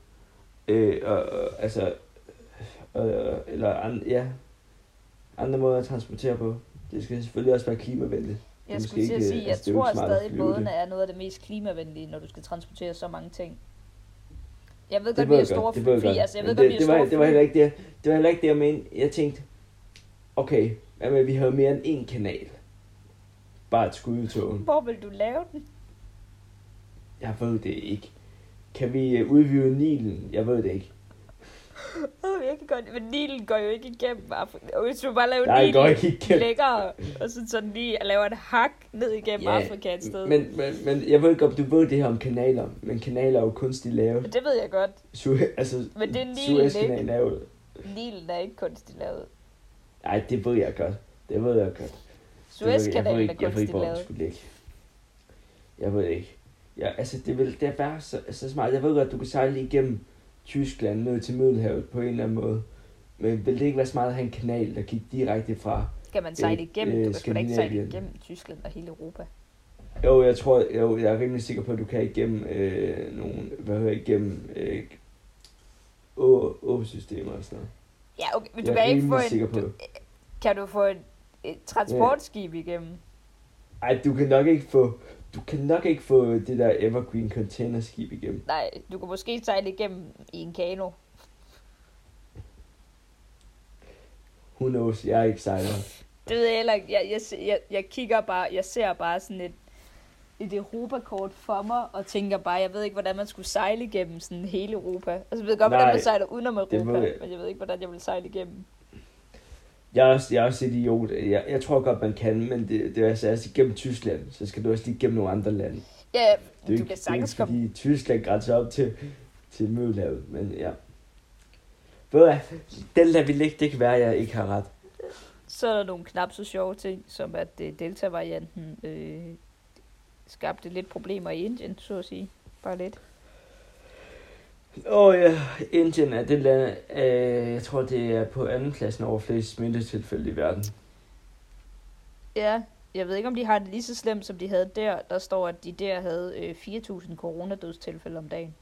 øh, og, og, altså, øh, eller an, ja, andre måder at transportere på. Det skal selvfølgelig også være klimavenligt. jeg skulle til at sige, jeg altså, det tror at stadig, flyve bådene det. er noget af det mest klimavenlige, når du skal transportere så mange ting. Jeg ved Det godt, vi ved er store det fly, godt. altså jeg ved Men godt, det, vi er det, var, store det var heller ikke det, det var heller ikke det, jeg mente. Jeg tænkte, okay, med, vi havde mere end én kanal. Bare et skud i togen. Hvor vil du lave den? Jeg ved det ikke. Kan vi øh, udvide Nilen? Jeg ved det ikke. Oh, jeg kan godt, men Nilen går jo ikke igennem Afrika. Og hvis du bare laver Nej, det går Nilen ikke igennem. længere, og så sådan lige laver et hak ned igennem Ja, Afrika et sted. Men, men, men jeg ved ikke, om du ved det her om kanaler. Men kanaler er jo kunstigt lavet. Det ved jeg godt. Su- altså, Men det er Nilen, Suezkanalen er jo... Nilen er ikke kunstigt lavet. Nej, det ved jeg godt. Det ved jeg godt. Det ved jeg- Suezkanalen er jeg ved ikke, kunstigt hvor den lavet. skulle ligge. Jeg ved ikke. Ja, altså, det vil det er bare så, så smart. Jeg ved godt, du kan sejle igennem Tyskland ned til Middelhavet på en eller anden måde. Men vil det ikke være smart at have en kanal, der gik direkte fra... Skal man sejle Øh, igennem? øh, Du kan ikke sejle igennem Tyskland og hele Europa. Jo, jeg tror, jo, jeg er rimelig sikker på, at du kan igennem øh, nogle, hvad hedder igennem øh, å-systemer og sådan noget. Ja, okay, men du jeg kan ikke få en, du, kan du få et, et transportskib igennem? Ej, du kan nok ikke få, du kan nok ikke få det der Evergreen containerskib igennem. Nej, du kan måske sejle igennem i en kano. Who knows, jeg er ikke sejler. Det ved jeg heller ikke. Jeg, jeg, jeg, jeg kigger bare, jeg ser bare sådan et, et Europakort for mig, og tænker bare, jeg ved ikke, hvordan man skulle sejle igennem sådan hele Europa. Altså, jeg ved godt, hvordan Nej, man sejler udenom Europa, jeg. men jeg ved ikke, hvordan jeg vil sejle igennem. Jeg er også, jeg er også idiot. Jeg, jeg tror godt, man kan, men det, det er altså, altså igennem Tyskland, så skal du også lige igennem nogle andre lande. Ja, er du ikke, kan det er sagtens komme. fordi Tyskland grænser op til, til Middelhavet, men ja. Ved du den lader vi ligge, det kan være, at jeg ikke har ret. Så er der nogle knap så sjove ting, som at øh, Delta-varianten øh, skabte lidt problemer i Indien, så at sige. Bare lidt. Åh oh, ja, Indien er det land, øh, jeg tror det er på anden pladsen over flest smittetilfælde i verden. Ja, jeg ved ikke, om de har det lige så slemt, som de havde der. Der står, at de der havde øh, 4.000 coronadødstilfælde om dagen.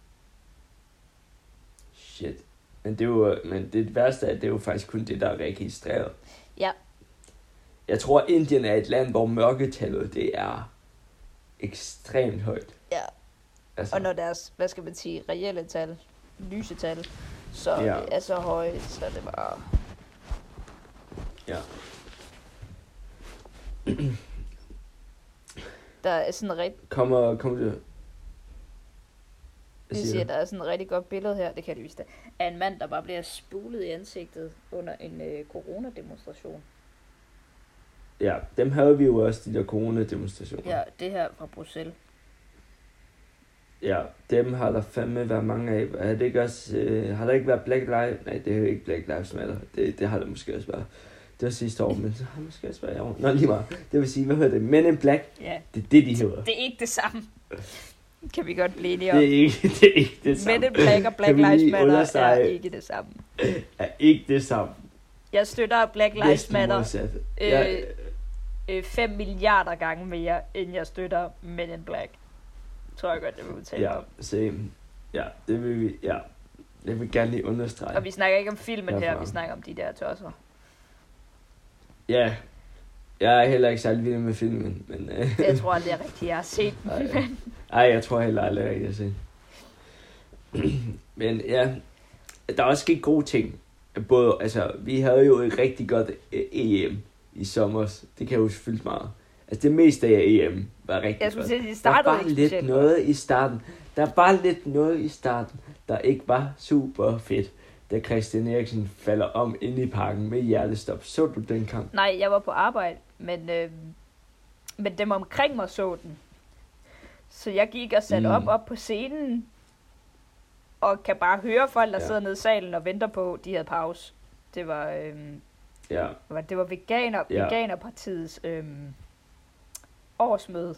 Shit. Men det, er jo, men det værste er, at det er jo faktisk kun det, der er registreret. Ja. Jeg tror, Indien er et land, hvor mørketallet det er ekstremt højt. Altså, Og når deres, hvad skal man sige, reelle tal, lysetal, så Ja. er så høje, så er det bare... Ja. <clears throat> Der er sådan et rigt, kommer, kommer det... Hvad jeg siger siger, du? der er sådan et rigtig godt billede her, det kan du vise dig, af en mand, der bare bliver spulet i ansigtet under en øh, coronademonstration. Ja, dem havde vi jo også, de der coronademonstrationer. Ja, det her fra Bruxelles. Ja, dem har der fandme været mange af. Er det ikke også, øh, har der ikke været Black Lives? Nej, det er jo ikke Black Lives Matter. Det, det har der måske også været. Det var sidste år, men så har måske også været i år. Nå, lige meget. Det vil sige, hvad hedder det? Men in Black, Ja, det er det, de hedder. det er ikke det samme. Kan vi godt blive enige om. Det er ikke det, er ikke det samme. Men in Black og Black Lives Matter er ikke det samme. er ikke det samme. Jeg støtter Black Lives Matter. Øh, Jeg, øh, 5 milliarder gange mere, end jeg støtter Men in Black. Tror jeg godt, det vil udtale ja, same. Ja, det vil vi, ja. Jeg vil gerne lige understrege. Og vi snakker ikke om filmen her, Herfra. vi snakker om de der tosser. Ja, jeg er heller ikke særlig vild med filmen, men... Øh, <laughs> Jeg tror aldrig, jeg rigtig jeg har set den. Ej. men- Ej, jeg tror heller aldrig, jeg har set. <clears throat> Men ja, der er også sket gode ting. Både, altså, vi havde jo et rigtig godt øh, EM i sommer. Det kan jeg huske fyldt meget. Altså, det meste af EM var rigtig Jeg godt. sige, de Der var ikke lidt specielt noget i starten. Der var lidt noget i starten, der ikke var super fedt. Da Christian Eriksen falder om ind i parken med hjertestop. Så du den kamp? Nej, jeg var på arbejde, men, øh, men dem omkring mig så den. Så jeg gik og satte Mm. op op på scenen, og kan bare høre folk, der Ja. sidder nede i salen og venter på, de havde pause. Det var, øh, Ja. var- det var veganer, ja. Veganerpartiets øh, årsmøde.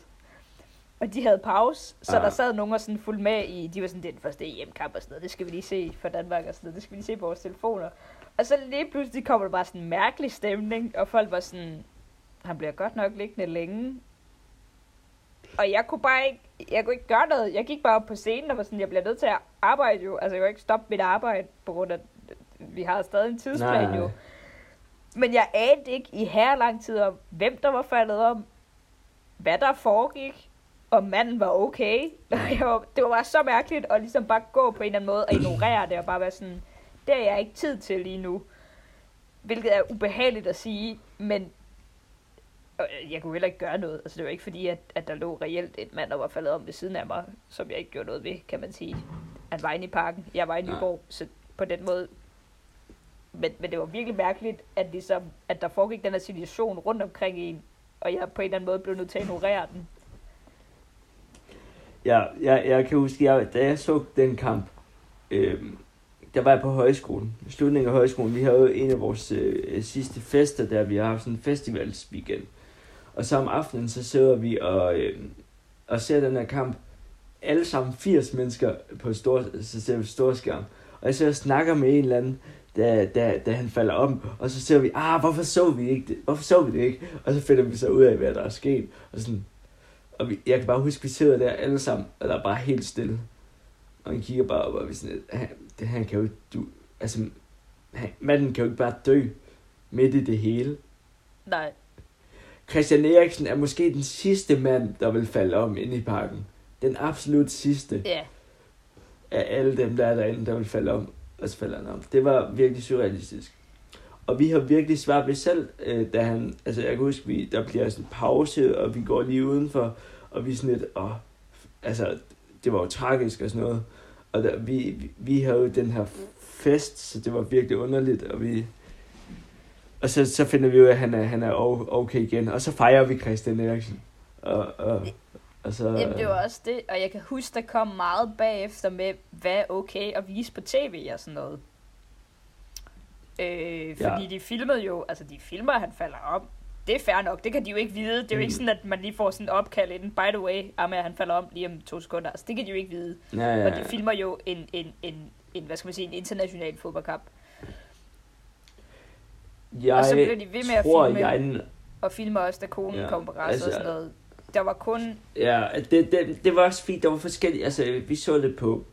Og de havde pause, så ah. der sad nogen og sådan fulgte med i, de var sådan, det er den første EM-kamp og sådan noget, det skal vi lige se for Danmark og sådan noget, det skal vi lige se på vores telefoner. Og så lige pludselig kommer der bare sådan en mærkelig stemning, og folk var sådan, han bliver godt nok liggende længe. Og jeg kunne bare ikke, jeg kunne ikke gøre noget. Jeg gik bare op på scenen og var sådan, jeg bliver nødt til at arbejde jo. Altså jeg kunne ikke stoppe mit arbejde, på grund af, vi har stadig en tidsplan Nej. jo. Men jeg anede ikke i her lang tid om, hvem der var faldet om, hvad der foregik, om manden var okay. <laughs> Var, det var bare så mærkeligt at ligesom bare gå på en eller anden måde og ignorere det, og bare være sådan, det har jeg ikke tid til lige nu. Hvilket er ubehageligt at sige, men øh, jeg kunne heller ikke gøre noget. Altså det var ikke fordi, at, at der lå reelt et mand, der var faldet om ved siden af mig, som jeg ikke gjorde noget ved, kan man sige. Han var inde i parken, jeg var i. Nyborg, så på den måde. Men, men det var virkelig mærkeligt, at, ligesom, at der foregik den her situation rundt omkring en, og jeg på en eller anden måde blev nødt til at ignorere den. Ja, jeg, jeg kan huske, jeg, da jeg så den kamp, øh, der var jeg på højskolen. I slutningen af højskolen, vi havde jo en af vores øh, sidste fester, der vi har haft sådan en festivalsweekend. Og så om aftenen, så sidder vi og, øh, og ser den her kamp. Alle sammen 80 mennesker på stor, så ser vi storskærm. Og jeg så og snakker med en eller anden, da, da, da han falder om, og så ser vi, ah, hvorfor så vi ikke det? Hvorfor så vi det ikke? Og så finder vi så ud af, hvad der er sket. Og sådan, og vi, jeg kan bare huske, vi sidder der alle sammen, og der er bare helt stille. Og han kigger bare op, og vi sådan, han, det, han kan jo ikke, du, altså, han, manden kan jo ikke bare dø midt i det hele. Nej, Christian Eriksen er måske den sidste mand, der vil falde om inde i parken. Den absolut sidste ja. af alle dem, der er derinde, der vil falde om, og så falder han om. Det var virkelig surrealistisk. Og vi har virkelig svært ved selv, øh, da han, altså jeg kan huske, vi, der bliver sådan en pause, og vi går lige udenfor, og vi er sådan lidt, åh, altså, det var jo tragisk og sådan noget. Og der, vi, vi, vi havde jo den her fest, så det var virkelig underligt, og vi, og så, så finder vi ud af, at han er, han er okay igen, og så fejrer vi Christian Eriksen. Og, og, og så, Jamen, det var også det, og jeg kan huske, der kom meget bagefter med, hvad er okay at vise på tv og sådan noget. Øh, fordi Ja. de filmede jo, altså de filmer, at han falder om. Det er fair nok, det kan de jo ikke vide. Det er jo Mm. ikke sådan, at man lige får sådan en opkald inden, by the way, Amager, han falder om lige om to sekunder. Altså det kan de jo ikke vide. ja, Ja. ja, Og de filmer jo en, en, en, en, hvad skal man sige, en international fodboldkamp. jeg og så blev de ved med at tror, filme. jeg, Og filmer også, da konen ja, kom på græs altså- og sådan noget. Der var kun, Ja, det, det, det var også fint. Der var forskellige... Altså, vi så det på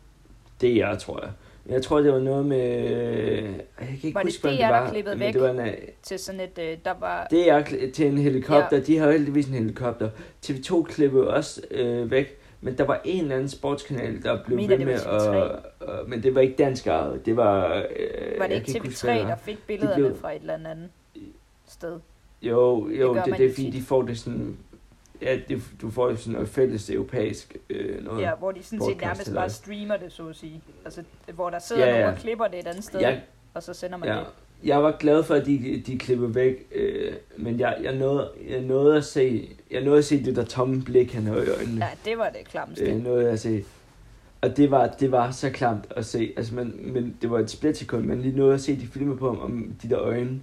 DR, tror jeg. Jeg tror, det var noget med... Jeg kan ikke Var det huske, hvad DR, det der var. klippede men væk? det var en, til sådan et, øh, der var, DR kl- til en helikopter. Ja. De har jo heldigvis en helikopter. TV2 klippede også øh, væk. Men der var en eller anden sportskanal, der blev Mener, ved det med at... Øh, men det var ikke dansk ejet. Det var... Øh, var det ikke kan huske, hvad TV3, det var. der fik billederne blev- fra et eller andet sted? Jo, jo, det, det, det er fordi, de får det sådan... Ja, det, du får jo sådan noget fælles europæisk øh, noget. Ja, hvor de sådan set nærmest eller- bare streamer det, så at sige. Altså, hvor der sidder Ja, ja, ja. nogen og klipper det et andet sted, Jeg, og så sender man Ja, det. jeg var glad for, at de, de klippede væk, øh, men jeg, jeg, nåede, jeg nåede at se, jeg nåede at se det der tomme blik, han havde i øjnene. Ja, det var det klammeste. Øh, nåede at se. Og det var, det var så klamt at se. Altså, man, men det var et splitsekund, men lige nåede at se de filmer på ham, om de der øjne,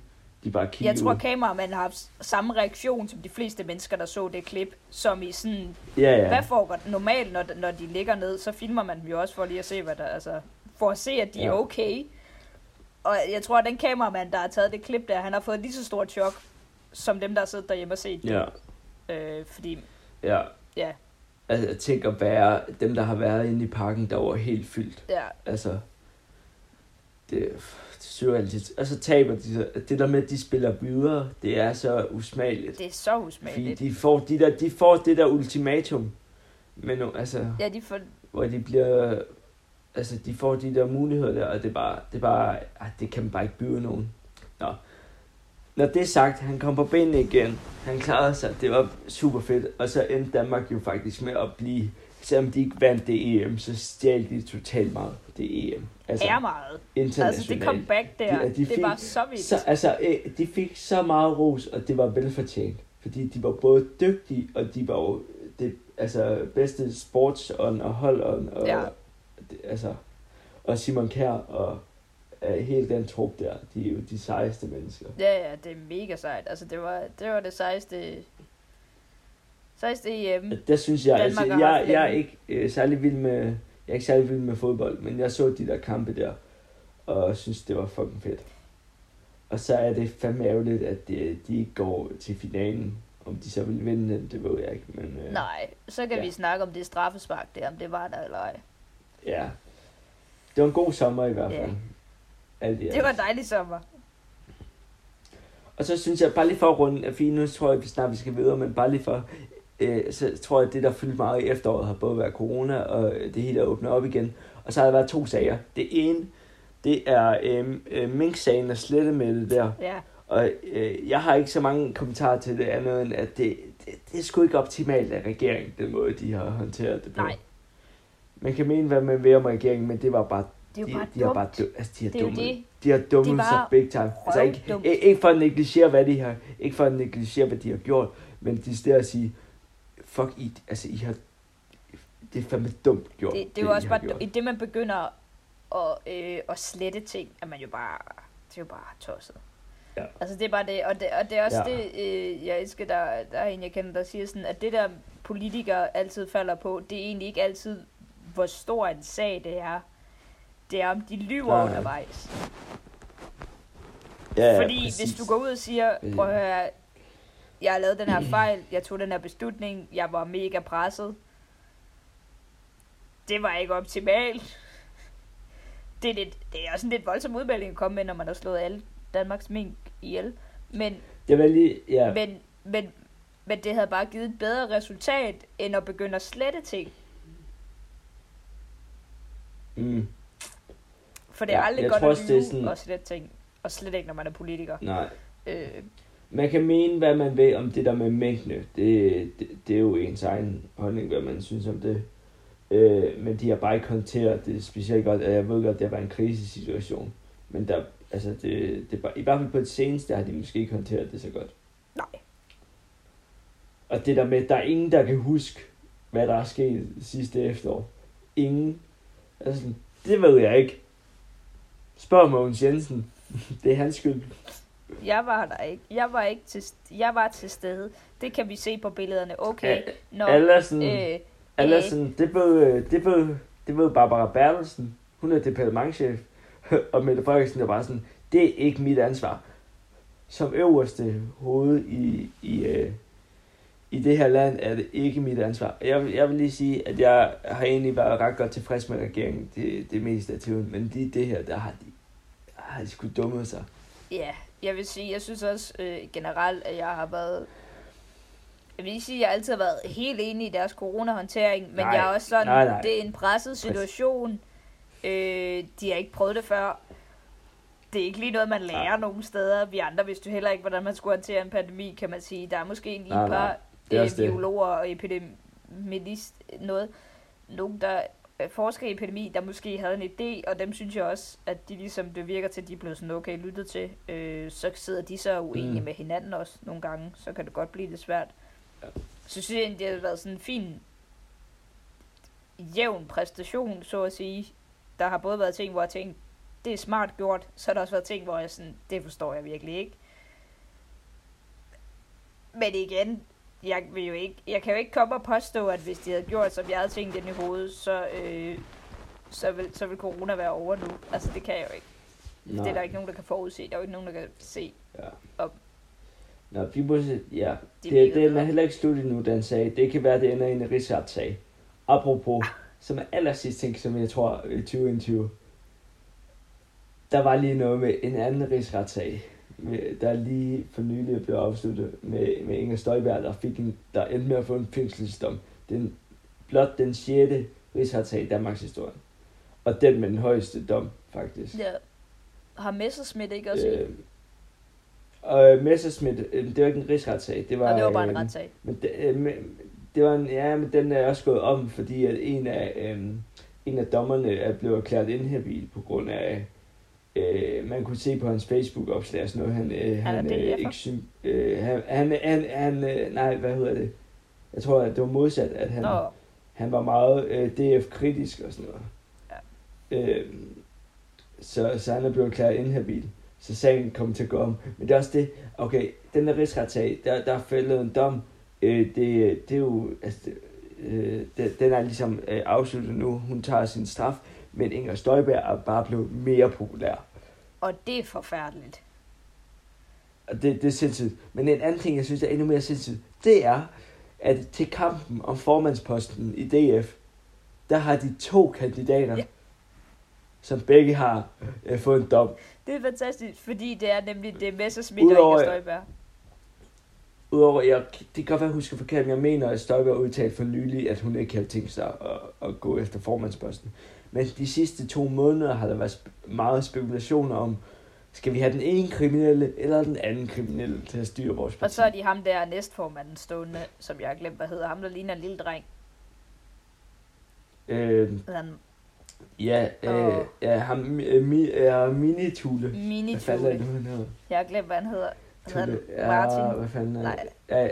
de bare kiggede Jeg tror, ud. kameramanden har haft samme reaktion som de fleste mennesker, der så det klip, som i sådan, Ja, ja. hvad foregår normalt, når, når de ligger ned, så filmer man dem jo også for lige at se, hvad der, altså, for at se, at de ja. er okay. Og jeg tror, at den kameramand, der har taget det klip der, han har fået lige så stort chok, som dem, der har siddet derhjemme og set det. Ja, Øh, fordi, ja. ja, Altså, jeg tænker være dem, der har været inde i parken, der var helt fyldt. ja, Altså, det, det er surrealistisk. Og så taber de. Det der med, at de spiller videre, det er så usmageligt. det er så Fordi usmageligt. de får, de, der, de får det der ultimatum, men altså, Ja, de får, hvor de bliver... altså, de får de der muligheder der, og det er bare, det er bare, ah, det kan man bare ikke byde nogen. Nå. Når det er sagt, han kom på benene igen. Han klarede sig. Det var super fedt. Og så endte Danmark jo faktisk med at blive, selvom de ikke vandt det EM, så stjal de totalt meget det EM. Altså, er meget. Internationalt. Altså det comeback der, de, de fik, det var så vildt. Så, altså, øh, de fik så meget ros, og det var velfortjent. Fordi de var både dygtige, og de var jo det altså, bedste sportsånd og holdånd. Og, ja. det, altså, og Simon Kjær og uh, hele den trup der, de er jo de sejeste mennesker. Ja, ja, det er mega sejt. Altså, det var det, var det sejeste, sejeste EM. Der synes jeg, Danmark altså, jeg, jeg er ikke uh, særlig vild med, jeg er ikke særlig vild med fodbold, men jeg så de der kampe der, og synes, det var fucking fedt. Og så er det fandme ærgerligt, at de, de ikke går til finalen. Om de så vil vinde den, det ved jeg ikke. Men, øh, Nej, så kan ja. vi snakke om det straffespark der, om det var der eller ej. Ja. Det var en god sommer i hvert fald. Ja. Alt det var en dejlig sommer. Og så synes jeg, bare lige for at runde, fordi nu tror jeg, vi snart vi skal videre, men bare lige for, øh, så tror jeg, at det, der fyldte meget i efteråret, har både været corona, og det hele er åbnet op igen. Og så har der været to sager. Det ene, det er øh, øh, Mink-sagen og det der. Ja. Og øh, jeg har ikke så mange kommentarer til det andet, end at det, det, det er sgu ikke optimalt af regeringen, den måde, de har håndteret det på. Nej. Man kan mene, hvad man vil om regeringen, men det var bare det er jo bare de, de har bare, altså, de har det dummet, det. de har dummet sig big time. Altså ikke, ikke, ikke for at negligere, hvad de har, ikke for at negligere, hvad de har gjort, men de steder at sige, fuck I, altså I har, det er fandme dumt gjort. Det, det er jo også bare, i det man begynder at, øh, at slette ting, er man jo bare, det er jo bare tosset. Ja. Altså det er bare det, og det, og det er også ja. det, øh, jeg elsker, der, der er en, jeg kender, der siger sådan, at det der politikere altid falder på, det er egentlig ikke altid, hvor stor en sag det er. Det er, om de lyver ja. undervejs. Ja, ja, Fordi præcis. hvis du går ud og siger, prøv at høre, jeg har lavet den her fejl, jeg tog den her beslutning, jeg var mega presset. Det var ikke optimalt. Det er, lidt, det er også en lidt voldsom udmelding at komme med, når man har slået alle Danmarks mink ihjel. Men, det var lige, ja. men, men, men det havde bare givet et bedre resultat, end at begynde at slette ting. Mm. For det er ja, aldrig godt tror, at lyve sådan... og slette ting. Og slet ikke, når man er politiker. Nej. Øh. Man kan mene, hvad man vil om det der med mængde. Det, det, det er jo ens egen holdning, hvad man synes om det. Øh, men de har bare ikke håndteret det specielt godt. Jeg ved godt, at det var en krisesituation. Men der, altså det, det, i hvert fald på det seneste har de måske ikke håndteret det så godt. Nej. Og det der med, der er ingen, der kan huske, hvad der er sket sidste efterår. Ingen. Altså, det ved jeg ikke. Spørg Mogens Jensen. <laughs> det er hans skyld. Jeg var der ikke. Jeg var ikke til, jeg var til stede. Det kan vi se på billederne. Okay. Når, Allersen, øh, Allersen, øh, det ved, det ved, det ved Barbara Bertelsen. Hun er departementchef. <laughs> og Mette Frederiksen er bare sådan, det er ikke mit ansvar. Som øverste hoved i, i, øh, i det her land er det ikke mit ansvar. Jeg, jeg vil lige sige, at jeg har egentlig været ret godt tilfreds med regeringen det, det meste af tiden, men lige det her, der har de, har de sgu dummet sig. Ja, jeg vil sige, jeg synes også øh, generelt, at jeg har været jeg vil ikke sige, at jeg altid har været helt enig i deres coronahåndtering, men nej, jeg er også sådan, nej, nej. det er en presset situation. Øh, de har ikke prøvet det før. Det er ikke lige noget, man lærer ja. nogen steder. Vi andre vidste jo heller ikke, hvordan man skulle håndtere en pandemi, kan man sige. Der er måske lige et par øh, biologer og epidemist, noget, nogen, der øh, forsker i epidemi, der måske havde en idé, og dem synes jeg også, at de ligesom, det virker til, at de er blevet sådan okay lyttet til. Øh, så sidder de så uenige mm. med hinanden også nogle gange, så kan det godt blive lidt svært. Ja. Så synes jeg, det har været sådan en fin jævn præstation, så at sige, der har både været ting, hvor jeg tænkte, det er smart gjort, så har der også været ting, hvor jeg sådan, det forstår jeg virkelig ikke. Men igen, jeg, vil jo ikke, jeg kan jo ikke komme og påstå, at hvis de havde gjort, som jeg havde tænkt ind i hovedet, så, øh, så, vil, så vil corona være over nu. Altså, det kan jeg jo ikke. Nej. Det er der ikke nogen, der kan forudse. Der er jo ikke nogen, der kan se ja. op. Nå, vi må se, ja. Det, det, er heller ikke slut endnu, den sag. Det kan være, det ender i en rigsretssag. Apropos, ah som er aller sidste ting, som jeg tror i 2021, der var lige noget med en anden rigsretssag, der lige for nylig blev afsluttet med, med Inger Støjberg, der, fik en, der endte med at få en fængselsdom. Den, blot den 6. rigsretssag i Danmarks historie. Og den med den højeste dom, faktisk. Ja. Har Messerschmidt ikke også øh, og Messerschmidt, øh, det var ikke en rigsretssag. Det var, Og det var bare en øh, retssag. Men det, øh, det var en, ja, men den er også gået om, fordi at en af, øh, en af dommerne er blevet erklæret inhabil på grund af, øh, man kunne se på hans Facebook-opslag og sådan noget, han, øh, Han han, øh, ikke syn, øh, han, han, han, han øh, nej, hvad hedder det? Jeg tror, at det var modsat, at han, Nå, han var meget øh, DF-kritisk og sådan noget. Ja. Øh, så, så han er blevet erklæret inhabil. Så sagen kom til at gå om. Men det er også det, okay, den der rigsretssag, der, der er fældet en dom. Øh, det, det er jo, altså, det, øh, den, den er ligesom øh, afsluttet nu. Hun tager sin straf, men Inger Støjberg er bare blevet mere populær. og det er forfærdeligt. Og det, det er sindssygt. Men en anden ting, jeg synes er endnu mere sindssygt, det er, at til kampen om formandsposten i DF, der har de to kandidater, Ja. som begge har øh, fået en dom. Det er fantastisk, fordi det er nemlig det Messerschmidt og Inger Støjberg. Udover, jeg, det kan godt være, at jeg husker forkert, men jeg mener, at Støjberg udtalt for nylig, at hun ikke havde tænkt sig at, at gå efter formandsposten. Men de sidste to måneder har der været meget spekulationer om, skal vi have den ene kriminelle eller den anden kriminelle til at styre vores parti? Og så er de ham der næstformanden stående, som jeg har glemt, hvad hedder. Ham, der ligner en lille dreng. øh, Han ja, øh, Og- ja, ham, øh, mi, er Mini-Tule. mini Hvad fanden er det han hedder? Jeg har glemt, hvad han hedder. Hedder Tule. Ja, Martin. hvad fanden er Nej. Ja,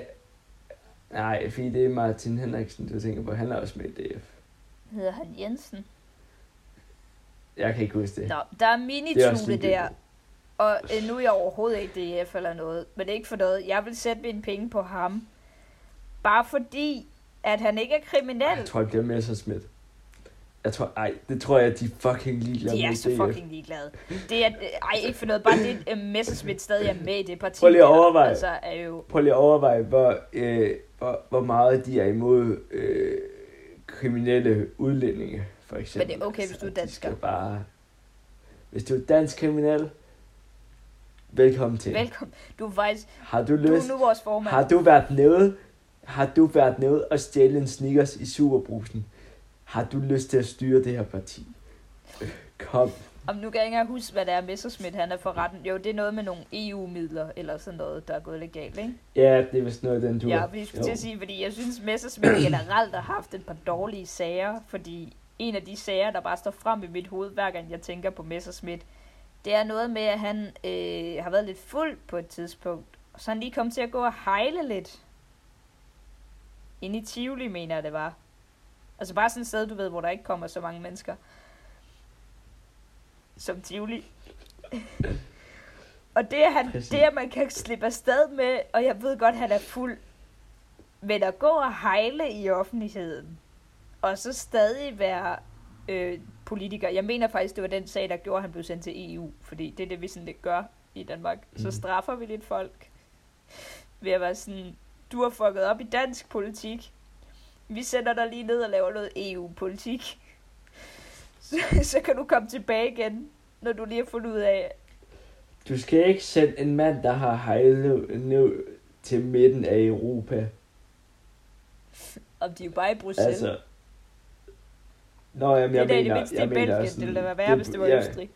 nej, fordi det er Martin Henriksen, du tænker på. Han er også med i DF. Hedder han Jensen? Jeg kan ikke huske det. Nå, der er ligegyldigt. der. Og øh, nu er jeg overhovedet ikke DF eller noget. Men det er ikke for noget. Jeg vil sætte mine penge på ham. Bare fordi, at han ikke er kriminel. Jeg tror, det bliver Messerschmidt. Jeg tror, ej, det tror jeg, at de er fucking ligeglade De er med så DF. fucking ligeglade. Det er, ej, ikke for noget. Bare det, at Messerschmidt stadig er med i det parti. Prøv lige at der, overveje. Altså, er jo... Prøv lige at overveje, hvor, øh, hvor, hvor meget de er imod øh, kriminelle udlændinge, for eksempel. Men det er okay, hvis du er de dansker. skal Bare, hvis du er dansk kriminel, velkommen til. Velkommen. Du er faktisk... Har du Du lyst? er nu vores formand. Har du været nede? Har du været nede og stjæle en Snickers i Superbrusen? Har du lyst til at styre det her parti? Kom. Om nu kan jeg ikke engang huske, hvad det er, Messerschmidt han er for retten. Jo, det er noget med nogle EU-midler, eller sådan noget, der er gået lidt galt, ikke? Ja, det er vist noget, den du Ja, vi skulle til at sige, fordi jeg synes, Messerschmidt generelt har haft et par dårlige sager, fordi en af de sager, der bare står frem i mit hoved, hver gang jeg tænker på Messerschmidt, det er noget med, at han øh, har været lidt fuld på et tidspunkt, og så han lige kommet til at gå og hejle lidt. Inde i Tivoli, mener jeg, det var. Altså bare sådan et sted, du ved, hvor der ikke kommer så mange mennesker. Som Tivoli. <laughs> og det er, han, Præcis. det, at man kan slippe afsted med, og jeg ved godt, han er fuld, men at gå og hejle i offentligheden, og så stadig være øh, politiker. Jeg mener faktisk, det var den sag, der gjorde, at han blev sendt til EU, fordi det er det, vi sådan lidt gør i Danmark. Så Mhm. straffer vi lidt folk ved at være sådan, du har fucket op i dansk politik. Vi sender dig lige ned og laver noget EU-politik. Så, <laughs> så kan du komme tilbage igen, når du lige har fundet ud af, Du skal ikke sende en mand, der har hejlet ned til midten af Europa. om de er bare i Bruxelles. Altså... Nå, jamen, det er jeg i det mener, mindste i jeg mener Belgien. Det ville da være værre, hvis det var i ja, Østrig.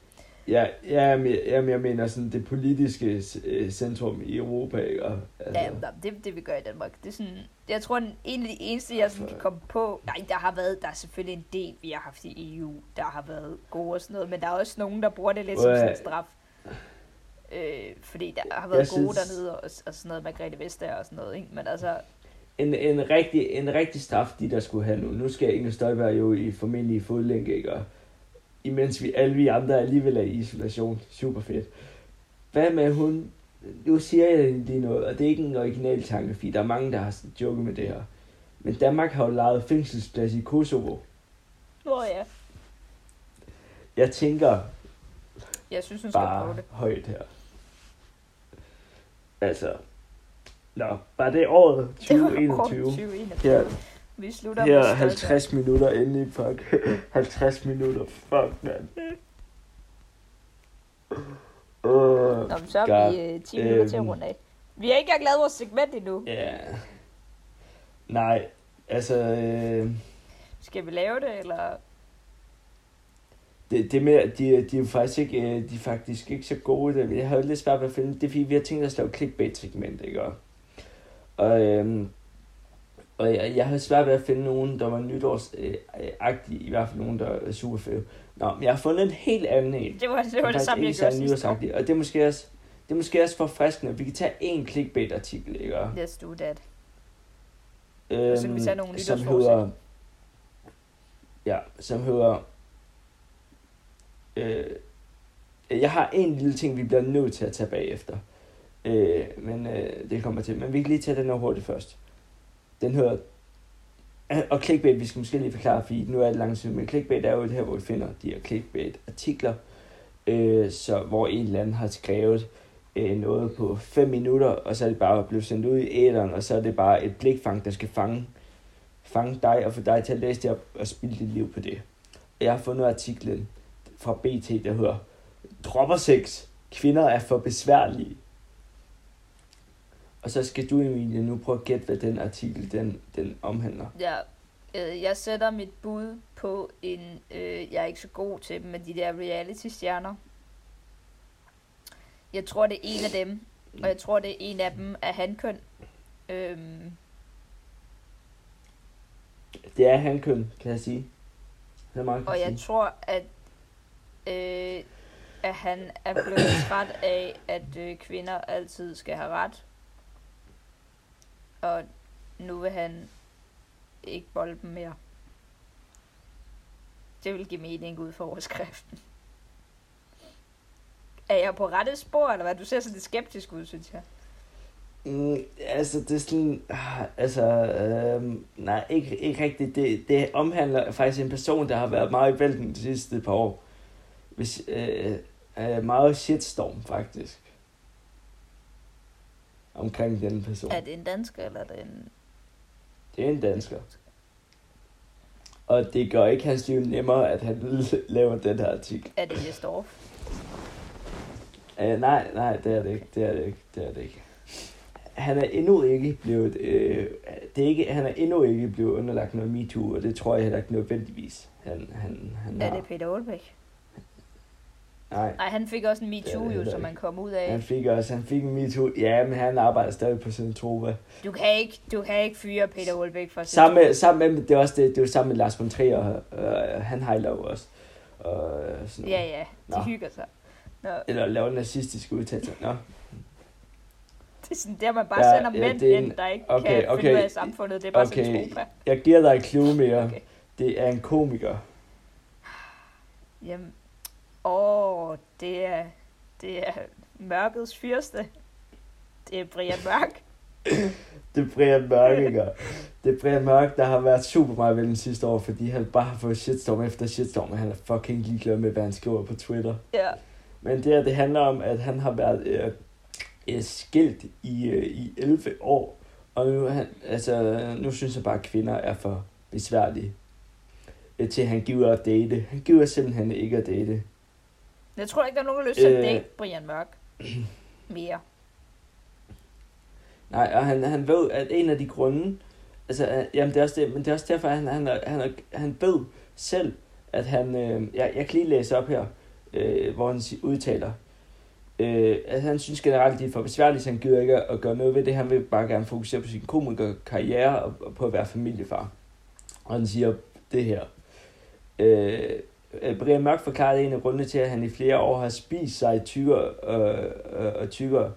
Ja, ja men, jamen, jeg mener sådan det politiske øh, centrum i Europa, ikke? Og, altså, Ja, nej, det, det vi gør i Danmark. Det er sådan, jeg tror, den, en af de eneste, jeg sådan kan komme på... Nej, der har været, der er selvfølgelig en del, vi har haft i EU, der har været gode og sådan noget, men der er også nogen, der bruger det lidt som sådan en straf. Øh, fordi der har været Jeg gode synes- dernede, og, og sådan noget, Margrethe Vestager og sådan noget, ikke? Men altså, en, en, rigtig, en rigtig straf, de der skulle have nu. Nu skal Inger Støjberg jo i formentlig fodlænke, ikke? Og imens vi alle vi andre alligevel er i isolation. Super fedt. Hvad med hun... Nu siger jeg lige noget, og det er ikke en original tanke, fordi der er mange, der har joket med det her. Men Danmark har jo lejet fængselsplads i Kosovo. hvor ja, Jeg tænker jeg synes, hun skal prøve bare det. højt her. Altså, nå, var det året Det var 2021? 2021. Vi slutter her med er Støjberg. 50 minutter inde i fuck. <laughs> 50 minutter, fuck mand. Uh, Nå, men så er vi øh, 10 minutter til at Øhm. runde af. Vi har ikke engang lavet vores segment endnu. ja. Nej, altså, øh, Skal vi lave det, eller... det, det med, de, de er faktisk ikke, øh, de er faktisk ikke så gode. Jeg har lidt svært ved at finde, det er fordi, vi har tænkt os at lave clickbait-segment, ikke? Og, og, øhm, og jeg, jeg havde svært ved at finde nogen, der var nytårsagtige, i hvert fald nogen, der er super fede. Nå, men jeg har fundet en helt anden en. Det var det, var det samme, jeg gjorde sidste år. Og det er måske også, det er måske også forfriskende. Vi kan tage en clickbait-artikel, ikke? Let's do that. Øhm, så kan vi tage nogle som hedder, ja, som hedder, øh, jeg har en lille ting, vi bliver nødt til at tage bagefter. Øh, men øh, det kommer til. Men vi kan lige tage den her hurtigt først. Den hedder... Øh, og clickbait, vi skal måske lige forklare, fordi nu er det langsomt, men clickbait er jo det her, hvor vi finder de her clickbait-artikler, øh, så, hvor en eller anden har skrevet øh, noget på 5 minutter, og så er det bare blevet sendt ud i æderen, og så er det bare et blikfang, der skal fange, fange dig og få dig til at læse det op og spille dit liv på det. Og jeg har fundet artiklen fra BT, der hedder Dropper sex. Kvinder er for besværlige. Og så skal du, Emilie, nu prøve at gætte, hvad den artikel den, den omhandler. Ja, øh, jeg sætter mit bud på en, øh, jeg er ikke så god til dem, med de der reality-stjerner. Jeg tror, det er en af dem, og jeg tror, det er en af dem af hankøn. Øhm, Det er hankøn, kan jeg sige. Det er meget, og jeg sige. tror, at, øh, at han er blevet træt af, at øh, kvinder altid skal have ret. Og nu vil han ikke bolde dem mere. Det vil give mening ud for overskriften. Er jeg på rette spor, eller hvad? Du ser sådan lidt skeptisk ud, synes jeg. Mm, altså, det er sådan... Ah, altså, øhm, nej, ikke, ikke rigtigt. Det, det omhandler faktisk en person, der har været meget i vælten de sidste par år. Hvis, øh, øh, meget shitstorm, faktisk. Omkring den person. Er det en dansker, eller er det en... Det er en dansker. Og det gør ikke hans liv nemmere, at han <laughs> laver den her artikel. Er det Jesdorf? Uh, nej, nej, det er det ikke. Det er det ikke. Det er det ikke. Han er endnu ikke blevet, øh, det er ikke, han er endnu ikke blevet underlagt noget MeToo, og det tror jeg heller ikke nødvendigvis. Han, han, han Er har. det Peter Aalbæk? Nej, Nej, han fik også en MeToo jo, som man kom ud af. han fik også, han fik en MeToo. Ja, men han arbejder stadig på sin trova. Du kan ikke, du kan ikke fyre Peter for sit Sammen med, sammen med, det er også det, det er jo sammen med Lars von Trier, øh, han hejler jo også. Og sådan Ja, ja, de Nå. hygger sig. Nå, Eller laver nazistiske udtalelser. Nå, det er sådan der, man bare Ja, sender ja, mænd en- ind, der ikke okay, kan finde okay. ud af samfundet. Det er bare Okay. en tropa. jeg giver dig et clue mere. Okay. Det er en komiker. Jamen, åh, det er, det er mørkets fyrste. Det er Brian Mørk. <clears throat> Det er Brian Mørk, ikke? Det er Brian Mørk, der har været super meget vel den sidste år, fordi han bare har fået shitstorm efter shitstorm, og han er fucking ligeglad med, hvad han skriver på Twitter. Ja, Men det her, det handler om, at han har været øh, øh, skilt i, øh, i 11 år, og nu, han, altså, nu synes jeg bare, at kvinder er for besværlige øh, til, at han giver at date. Han giver simpelthen ikke at date. Jeg tror ikke, der er nogen, der har lyst til at Øh. date Brian Mørk. <clears throat> Mere. Nej, og han, han ved, at en af de grunde, altså, øh, jamen det er også det, men det er også derfor, at han, han, han, han ved selv, at han, øh, jeg, jeg kan lige læse op her, øh, hvor han udtaler, øh, at han synes generelt, det er for besværligt, så han gider ikke at gøre noget ved det. Han vil bare gerne fokusere på sin komikerkarriere og, og på at være familiefar. Og han siger det her. Øh, øh, Øh, Brian Mørk forklarede en af grundene til, at han i flere år har spist sig tykkere øh, øh, og tykkere.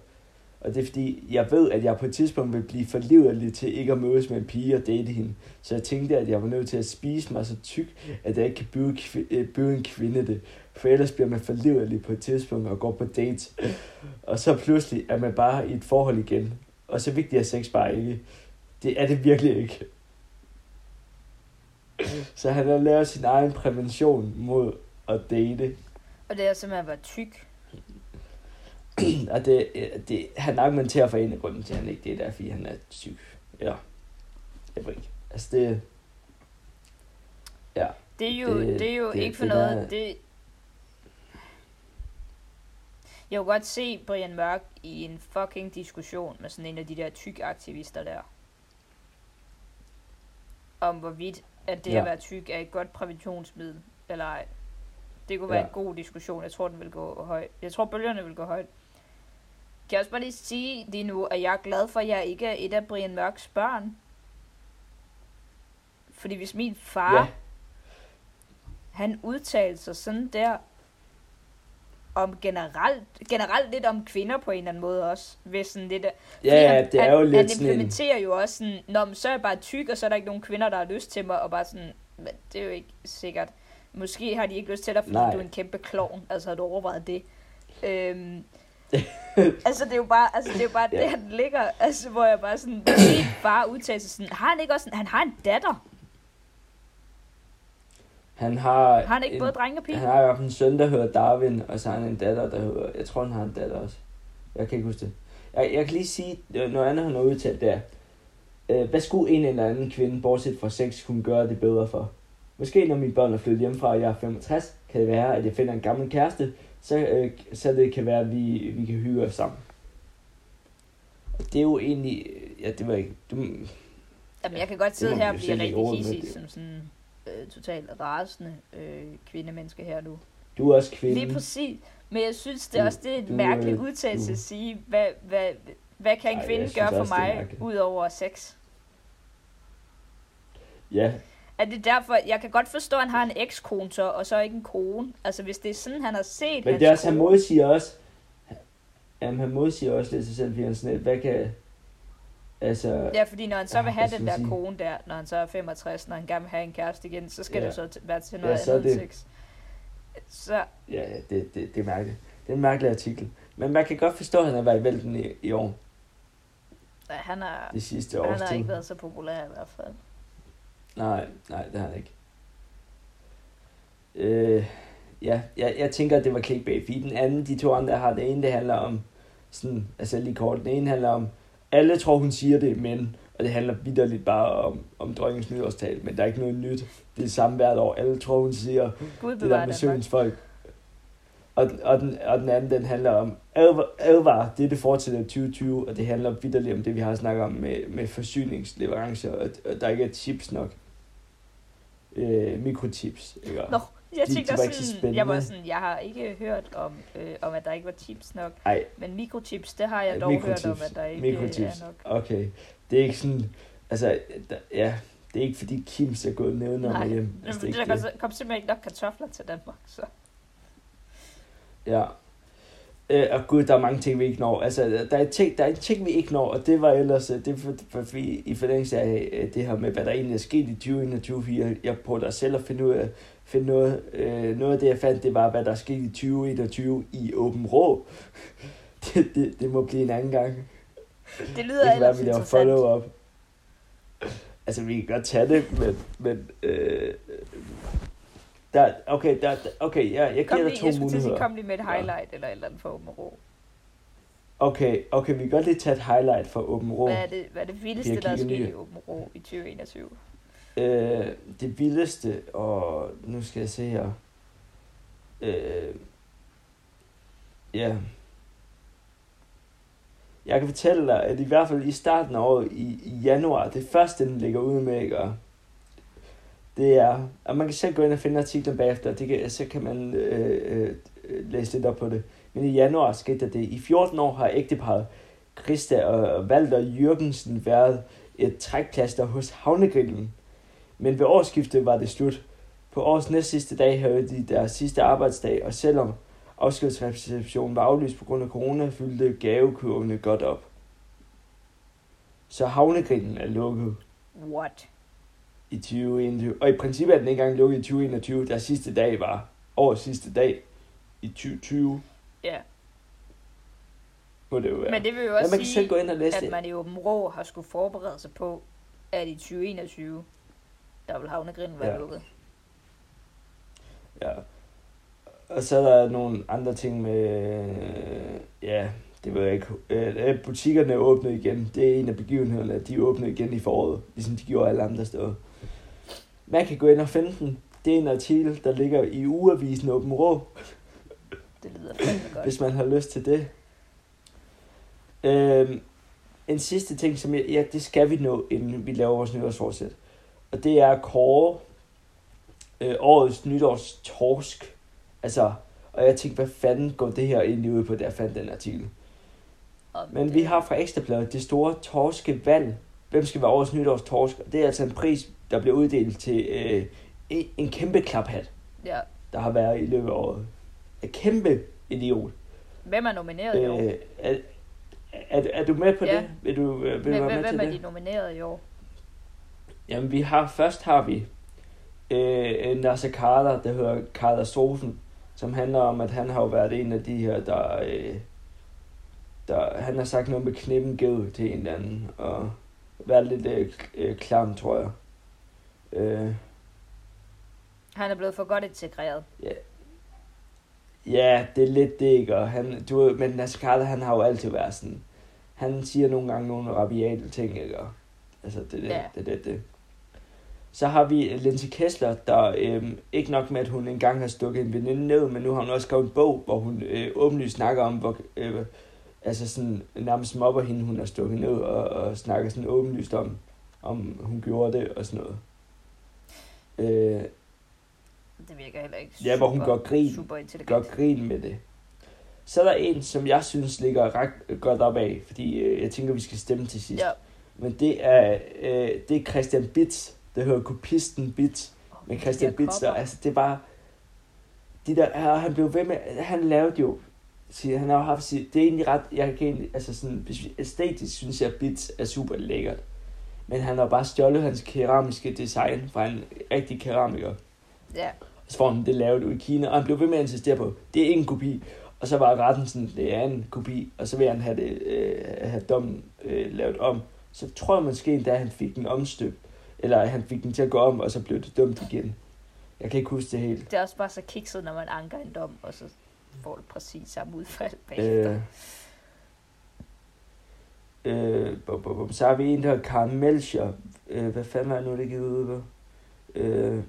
Og det er fordi, jeg ved, at jeg på et tidspunkt vil blive for liderlig til ikke at mødes med en pige og date hende. Så jeg tænkte, at jeg var nødt til at spise mig så tyk, at jeg ikke kan byde, kvi- øh, byde en kvinde det. For ellers bliver man for på et tidspunkt og går på dates. Og så pludselig er man bare i et forhold igen. Og så vigtigt er sex bare ikke. Det er det virkelig ikke. <laughs> Så han har lavet sin egen prævention mod at date. Og det er simpelthen at være tyk. <clears throat> Og det, det, han argumenterer for en af grunden til, at han ikke det er, fordi han er syg. Ja. Jeg ved ikke. Altså det... Ja. Det er jo, det, Det- er jo det, ikke for det noget. der- Det... Jeg kunne godt se Brian Mørk i en fucking diskussion med sådan en af de der tyk aktivister der. Om hvorvidt, at det ja. At være tyk er et godt præventionsmiddel, eller ej. Det kunne være Ja. en god diskussion. Jeg tror, den vil gå højt. Jeg tror, bølgerne vil gå højt. Kan jeg også bare lige sige lige nu, at jeg er glad for, at jeg ikke er et af Brian Mørks børn. Fordi hvis min far, ja. han udtalte sig sådan der, om generelt, generelt lidt om kvinder på en eller anden måde også. Hvis sådan lidt, Ja, fordi ja, han, det er han, jo han lidt sådan en... implementerer jo også sådan, Nå, men så er jeg bare tyk, og så er der ikke nogen kvinder, der har lyst til mig, og bare sådan, men det er jo ikke sikkert. Måske har de ikke lyst til dig, fordi Nej. du er en kæmpe klovn. Altså, har du overvejet det? Øhm, <laughs> altså, det er jo bare, altså, det er jo bare Ja. det, han ligger. Altså, hvor jeg bare sådan, far udtaler sig sådan, har han ikke også sådan, han har en datter? Han har, Har han ikke en, både drenge og pige? han har i hvert fald en søn, der hedder Darwin, og så har han en datter, der hedder... Jeg tror, han har en datter også. Jeg kan ikke huske det. Jeg, jeg kan lige sige øh, noget andet, han har udtalt der. Øh, hvad skulle en eller anden kvinde, bortset fra sex, kunne gøre det bedre for? Måske når mine børn er flyttet hjemmefra, og jeg er 65, kan det være, at jeg finder en gammel kæreste, så, øh, så det kan være, at vi, vi kan hygge os sammen. Det er jo egentlig... Ja, det var ikke... Du, Jamen, jeg kan godt sidde her og blive rigtig hissig som sådan øh, totalt rasende øh, kvindemenneske her nu. du er også kvinde. Lige præcis. Men jeg synes, det er Du- også det er en mærkelig udtalelse du- at sige, hvad, hvad, hvad kan en Ej, kvinde gøre for mig, ud over sex? Ja, Er det derfor, jeg kan godt forstå, at han har en ekskone så, og så ikke en kone. Altså, hvis det er sådan, han har set Men det er også, han modsiger også, jamen han modsiger også lidt sig selv, fordi han sådan hvad kan, altså, Ja, fordi når han så Ja, vil have den der sige? kone der, når han så er 65, når han gerne vil have en kæreste igen, så skal Ja. det så være til Ja, noget så er andet det- sex. Så, ja, ja, det, det, det er mærkeligt. Det er en mærkelig artikel. Men man kan godt forstå, at han har været i vælten i, i år, ja, han har, det sidste han års har tid. ikke været så populær i hvert fald. Nej, nej, det har han ikke. Øh, ja, jeg, jeg tænker, at det var clickbait, fordi den anden, de to andre, har, det ene, det handler om, sådan, altså lige kort, den ene handler om, alle tror, hun siger det, men, og det handler vidderligt bare om, om dronningens nytårstal, men der er ikke noget nyt. Det er det samme hvert år. Alle tror, hun siger, Gud det der med søens folk. Og, og, den, og den anden, den handler om advar, advar det, det fortsætter i 2020, og det handler vidderligt om det, vi har snakket om med, med forsyningsleverancer, og, og der ikke er chips nok. Øh, mikrochips, ikke? Nå, jeg De- tænkte de var også ikke så jeg var sådan, jeg har ikke hørt om, øh, om at der ikke var chips nok. Ej, Men mikrochips, det har jeg dog hørt mikrochips. om, at der ikke mikrochips. er nok. Okay. Det er ikke sådan, altså, der, ja, det er ikke fordi Kims er gået ned, når Nej, man er hjemme. Altså, det er der ikke kom, det. kom simpelthen ikke nok kartofler til Danmark, så. Ja. Øh, og gud, der er mange ting, vi ikke når. Altså, der er, ting, der er en ting, vi ikke når, og det var ellers, øh, det for, for, for, i forlængelse af øh, det her med, hvad der egentlig er sket i 2021, fordi jeg, prøvede da selv at finde ud af, finde noget, øh, noget af det, jeg fandt, det var, hvad der er sket i 2021 i Åben Rå. <laughs> det, det, det må blive en anden gang. Det lyder Det kan være, vi laver follow-up. Altså, vi kan godt tage det, men... men øh, der, okay, der, okay, jeg, jeg giver dig lige, to jeg skulle til at sige, muligheder. kom lige med et highlight eller et eller andet for Åben Rå. Okay, okay, vi kan godt lige tage et highlight fra Åben Rå. Hvad er det, hvad er det vildeste, Jeg der er sket i Åben Rå i 2021? Øh, det vildeste, og nu skal jeg se her. Øh, ja. Jeg kan fortælle dig, at i hvert fald i starten af året, i, i januar, det første, den ligger ude med, ikke? Og det er, at man kan selv gå ind og finde artiklen bagefter, det kan, så kan man øh, øh, læse lidt op på det. Men i januar skete der det. I 14 år har ægteparret Christa og Valder Jørgensen været et trækplaster hos Havnegrillen. Men ved årsskiftet var det slut. På årets næst sidste dag havde de deres sidste arbejdsdag, og selvom afskedsreceptionen var aflyst på grund af corona, fyldte gavekurvene godt op. Så havnegrillen er lukket What? i 2021. Og i princippet er den ikke engang lukket i 2021. Der sidste dag var årets sidste dag i 2020. Ja, Må det jo være. men det vil jo ja, også man kan selv sige, gå ind og læse at det. man i Åben Rå har skulle forberede sig på, at i 2021, der vil havnegrinden være Ja. lukket. Ja. Og så er der nogle andre ting med, øh, ja, det ved jeg ikke. Øh, at butikkerne er åbnet igen. Det er en af begivenhederne, at de åbnet igen i foråret, ligesom de gjorde alle andre steder. Man kan gå ind og finde den. Det er en artikel, der ligger i ugeavisen Åben Rå, Det lyder fandme godt. hvis man har lyst til det. Øhm, en sidste ting, som jeg, ja, det skal vi nå, inden vi laver vores nytårsforsæt. Og det er kåre øh, årets nytårstorsk Altså, og jeg tænkte, hvad fanden går det her egentlig ud på, jeg fandt den artikel. Og Men det- vi har fra Ekstrabladet det store torskevalg. Hvem skal være årets nytårs torsk? Det er altså en pris, der bliver uddelt til øh, en- kæmpe klaphat, Ja. der har været i løbet af året. En kæmpe idiot. Hvem er nomineret i år? Øh, er, er, er du med på Ja. det? Vil du, øh, vil du Hvem, være med hvem, til er det? de nomineret i år? Jamen, vi har, først har vi øh, en Nasser Carter, der hedder Katastrofen, som handler om, at han har jo været en af de her, der, øh, der han har sagt noget med knippen ged til en eller anden, og været lidt øh, øh, klam, tror jeg. Øh, Han er blevet for godt integreret. ja, det er lidt det, ikke? Og han, du, men Nasser Carter, han har jo altid været sådan, han siger nogle gange nogle rabiate ting, ikke? Og, altså, det er det, Ja. det, det, det. Så har vi Lindsay Kessler, der øhm, ikke nok med, at hun engang har stukket en veninde ned, men nu har hun også skrevet en bog, hvor hun øh, åbenlyst snakker om, hvor, øh, altså sådan nærmest mobber hende, hun har stukket ned, og, og snakker sådan åbenlyst om, om hun gjorde det og sådan noget. Øh, Det virker heller ikke Ja, hvor hun super, gør grin. super gør grin med det. Så er der en, som jeg synes ligger ret godt op af, fordi øh, jeg tænker, vi skal stemme til sidst. Ja. Men det er, øh, det er Christian Bitz, der hedder Kopisten Bitz. Men Christian de der Bitz, der, kopper. altså det er bare... De der, han blev ved med, han lavede jo, siger, han har jo haft sit, det er egentlig ret, jeg kan egentlig, altså sådan, hvis vi, æstetisk synes jeg, at Bitz er super lækkert. Men han har bare stjålet hans keramiske design fra en rigtig keramiker. Ja, Så får han det lavet ud i Kina, og han blev ved med at insistere på, det er ikke en kopi. Og så var retten sådan, det er en kopi, og så vil han have, det, øh, have dommen øh, lavet om. Så tror jeg måske endda, at han fik den omstøbt, eller han fik den til at gå om, og så blev det dømt igen. Jeg kan ikke huske det helt. det er også bare så kikset, når man anker en dom, og så får du præcis samme udfald bagefter. Øh, øh, bum, bum, bum. så har vi en, der hedder Karen Melcher. Øh, hvad fanden var det nu, det givet ud på? Øh,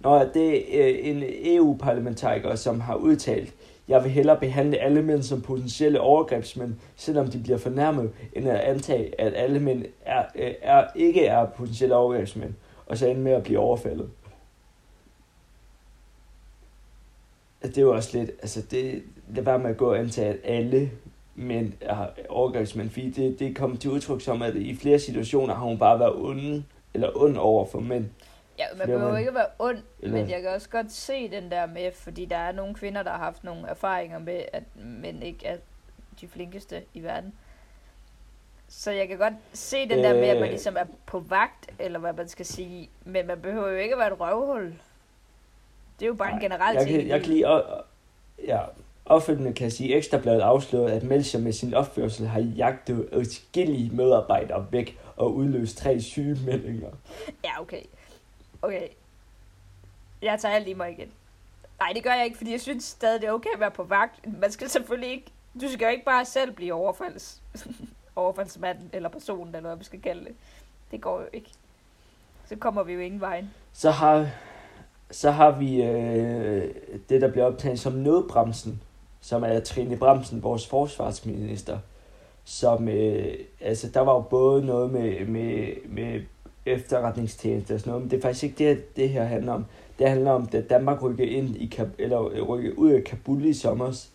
Nå, det er øh, en EU-parlamentariker, som har udtalt, jeg vil hellere behandle alle mænd som potentielle overgrebsmænd, selvom de bliver fornærmet, end at antage, at alle mænd er, øh, er, ikke er potentielle overgrebsmænd, og så ende med at blive overfaldet. Altså, det er jo også lidt, altså det, lad være med at gå og antage, at alle mænd er overgrebsmænd, fordi det, det kommer til udtryk som, at i flere situationer har hun bare været onde, eller ond over for mænd. Ja, man Flere behøver mænd. ikke at være ond, Eller- men jeg kan også godt se den der med, fordi der er nogle kvinder, der har haft nogle erfaringer med, at mænd ikke er de flinkeste i verden. Så jeg kan godt se den der med, at man Øh. ligesom er på vagt, eller hvad man skal sige, men man behøver jo ikke at være et røvhul. Det er jo bare en Nej, generel jeg ting. kan, jeg kan lige, og, ja, opfølgende kan sige, at Ekstrabladet afslørede, at Melcher med sin opførsel har jagtet adskillige medarbejdere væk og udløst tre sygemeldinger. Ja, okay. Okay. Jeg tager alt i mig igen. Nej, det gør jeg ikke, fordi jeg synes stadig, det er okay at være på vagt. Man skal selvfølgelig ikke... Du skal jo ikke bare selv blive overfalds... <laughs> overfaldsmanden eller personen, eller hvad vi skal kalde det. Det går jo ikke. Så kommer vi jo ingen vejen. Så har, så har vi øh, det, der bliver optaget som nødbremsen, som er Trine Bremsen, vores forsvarsminister. Som, øh, altså, der var jo både noget med, med, med efterretningstjeneste og sådan noget, men det er faktisk ikke det, det her handler om. Det handler om, da Danmark rykkede ind i Kab- eller øh, rykkede ud af Kabul i sommer,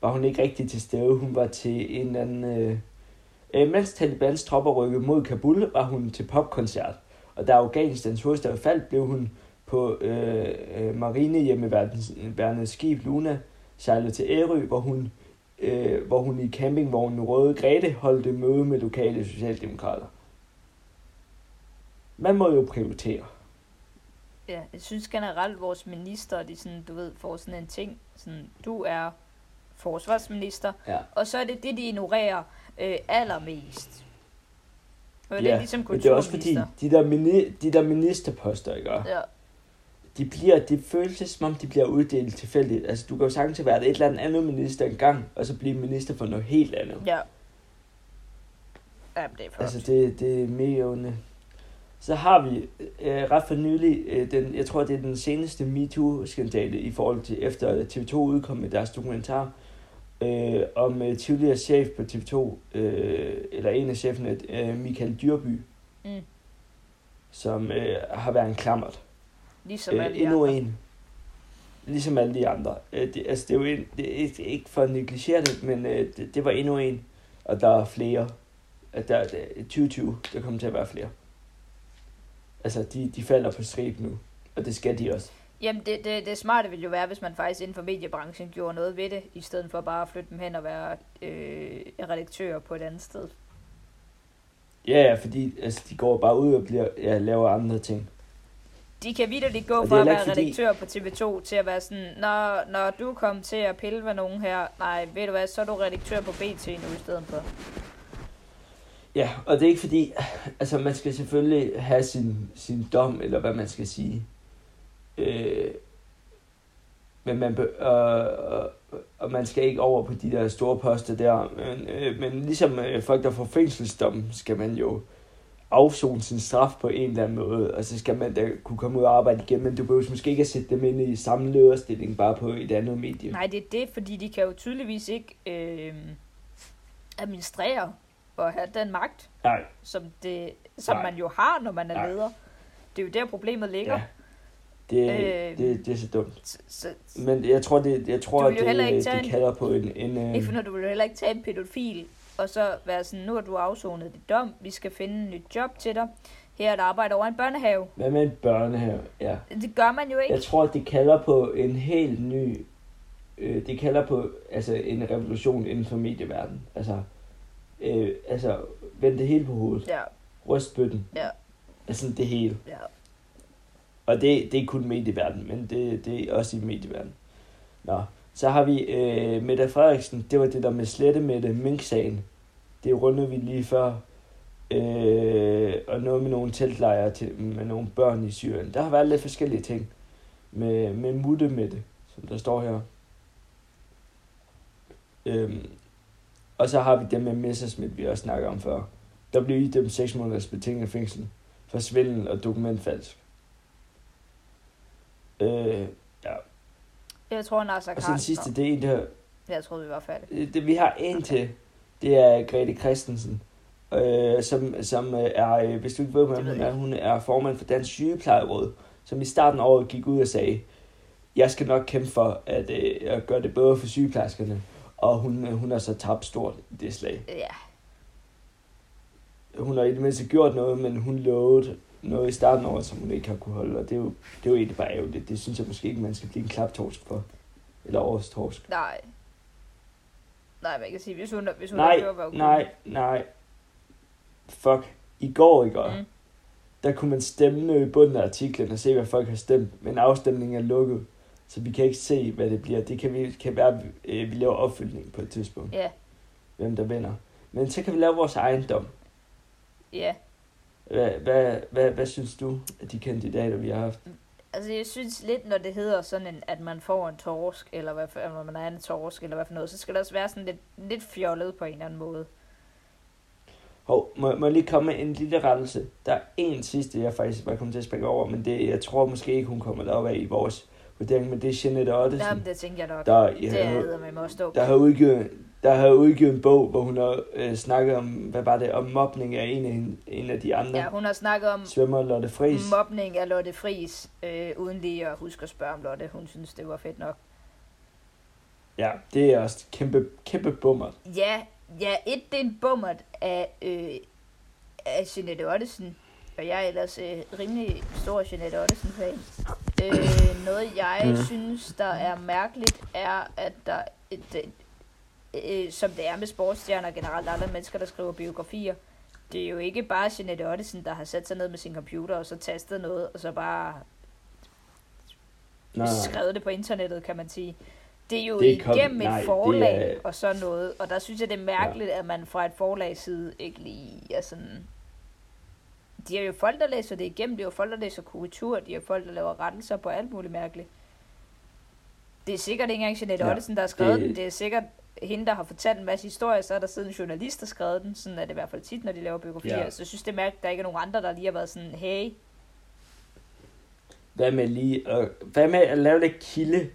var hun ikke rigtig til stede. Hun var til en eller anden... Øh, øh, mens Talibans tropper rykkede mod Kabul, var hun til popkoncert. Og da Afghanistans hovedstad faldt, blev hun på øh, øh, marinehjemmeværnets skib Luna sejlet til Ærø, hvor hun, øh, hvor hun i campingvognen Røde Grete holdte møde med lokale socialdemokrater. Man må jo prioritere. Ja, jeg synes generelt, vores minister, de sådan, du ved, får sådan en ting. Sådan, du er forsvarsminister, Ja. og så er det det, de ignorerer øh, allermest. Og det ja, er ligesom men det er også fordi, de der, mini, de der ministerposter, ikke? Ja, de bliver, det føles som om, de bliver uddelt tilfældigt. Altså, du kan jo sagtens være et eller andet andet minister engang, og så blive minister for noget helt andet. ja. Ja, det er flot. Altså, det, det er mega. Så har vi øh, ret for nylig, øh, den, jeg tror, det er den seneste MeToo-skandale i forhold til, efter at TV2 udkom med deres dokumentar, øh, om øh, tidligere chef på TV2, øh, eller en af cheferne, øh, Michael Dyrby, Mm. som øh, har været en klammert. Ligesom Øh, alle endnu andre. en. ligesom alle de andre. Øh, det, altså, det er jo en, det er ikke- for at negligere det, men øh, det, det var endnu en, og der er flere. At der, der, i 2020, der kommer til at være flere. Altså, de, de falder på strip nu, og det skal de også. Jamen, det, det, det smarte ville jo være, hvis man faktisk inden for mediebranchen gjorde noget ved det, i stedet for bare at flytte dem hen og være øh, redaktører på et andet sted. Ja, ja, fordi altså, de går bare ud og bliver, ja, laver andre ting. De kan vidderligt gå fra at være fordi- redaktør på TV2 til at være sådan, når, når du kom til at pille med nogen her, nej, ved du hvad, så er du redaktør på BT nu i stedet for. Ja, og det er ikke fordi, altså man skal selvfølgelig have sin, sin dom, eller hvad man skal sige. Øh, men man, be, øh, og man skal ikke over på de der store poster der. Men, øh, men ligesom øh, folk, der får fængselsdom, skal man jo afzone sin straf på en eller anden måde, og så skal man da kunne komme ud og arbejde igen, men du behøver måske ikke at sætte dem ind i samme lederstilling, bare på et andet medie. Nej, det er det, fordi de kan jo tydeligvis ikke øh, administrere og have den magt, Nej, som, det, som Nej. man jo har, når man er Nej. leder. Det er jo der, problemet ligger. ja. Det, Øh, det, det er så dumt. Så, Men jeg tror, det, jeg tror at det, det kalder på en... en øh, Ikke for når du vil heller ikke tage en pædofil, og så være sådan, nu har du afsonet dit dom, vi skal finde en nyt job til dig. Her er et arbejde over en børnehave. hvad med en børnehave? Ja. Det gør man jo ikke. Jeg tror, det kalder på en helt ny... Øh, det kalder på altså, en revolution inden for medieverdenen. Altså, øh, altså vend det hele på hovedet. Ja, Ryst bøtten. Ja. Altså det hele. ja. Og det, det er kun medieverdenen, men det, det er også i medieverdenen. Nå, så har vi øh, Mette Frederiksen. Det var det der med slette med det Mink-sagen. Det rundede vi lige før. Øh, og noget med nogle teltlejre til, med nogle børn i Syrien. Der har været lidt forskellige ting. Med, med mutte med det, som der står her. Øhm, og så har vi det med Messerschmidt, vi også snakker om før. Der blev idømt 6 måneders betinget fængsel for svindel og dokumentfalsk. Øh, ja. Jeg tror, Nasser Og så den sidste, det er en der... Jeg troede, vi var færdige. Det, vi har en til. Det er Grete Christensen. Øh, som, som øh, er, øh, hvis du ikke ved, hvem hun er, hun er formand for Dansk Sygeplejeråd, som i starten af året gik ud og sagde, jeg skal nok kæmpe for at, øh, at gøre det bedre for sygeplejerskerne. Og hun, øh, hun har så tabt stort i det slag. Ja, Hun har i det mindste gjort noget, men hun lovede noget i starten året, som hun ikke har kunne holde. Og det er jo, det er jo egentlig bare ærgerligt. Det synes jeg måske ikke, man skal blive en klaptorsk for. Eller årets torsk. nej. Nej, man kan sige, hvis hun, hvis hun Nej, gjorde, hvad hun nej, nej. Fuck. I går, ikke? Mm. Der kunne man stemme i bunden af artiklen og se, hvad folk har stemt. Men afstemningen er lukket. Så vi kan ikke se, hvad det bliver. Det kan, vi, kan være, at vi, øh, vi laver opfølgning på et tidspunkt. Ja, Hvem der vinder. Men så kan vi lave vores ejendom. ja. Hvad, hvad, hvad, hvad synes du af de kandidater, vi har haft? Altså, jeg synes lidt, når det hedder sådan, en, at man får en torsk, eller hvad for, eller man er en torsk, eller hvad for noget, så skal det også være sådan lidt, lidt fjollet på en eller anden måde. Hov, må, må jeg lige komme med en lille rettelse? Der er en sidste, jeg faktisk var kommet til at springe over, men det, jeg tror måske ikke, hun kommer derop af i vores vurdering, men det er Jeanette Ottesen, Jamen, det tænker jeg nok. der, det ja, er med mig der har udgivet der har udgivet en bog, hvor hun har øh, snakket om, hvad var det, om mobning af en af, en af de andre Ja, hun har snakket om svømmer, Lotte Friis. mobning af Lotte Fris, øh, uden lige at huske at spørge om Lotte. Hun synes, det var fedt nok. Ja, det er også kæmpe, kæmpe bummer. Ja, ja, et, det er en bummert af, øh, af Jeanette Ottesen. Og jeg er ellers øh, rimelig stor Jeanette Ottesen-fan. Øh, noget, jeg mm. synes, der er mærkeligt, er, at der et, et, øh, som det er med sportsstjerner og generelt andre mennesker, der skriver biografier. Det er jo ikke bare Jeanette Ottesen, der har sat sig ned med sin computer og så tastet noget, og så bare Nej, nej. skrevet det på internettet, kan man sige. Det er jo Det det kom- igennem nej, et det forlag er- og sådan noget, og der synes jeg, det er mærkeligt, ja. at man fra et forlags side ikke lige er sådan... De er jo folk, der læser det igennem, det er jo folk, der læser kultur, de er jo folk, der laver rettelser på alt muligt mærkeligt. Det er sikkert ikke engang Jeanette Ja, Ottesen, der har skrevet det- den, det er sikkert hende, der har fortalt en masse historier, så er der siden en journalist, der skrevet den, sådan er det i hvert fald tit, når de laver biografier. Ja. Så jeg synes, det er mærkeligt, at der ikke er nogen andre, der lige har været sådan, hey, Hvad med lige at, hvad med at lave lidt kilde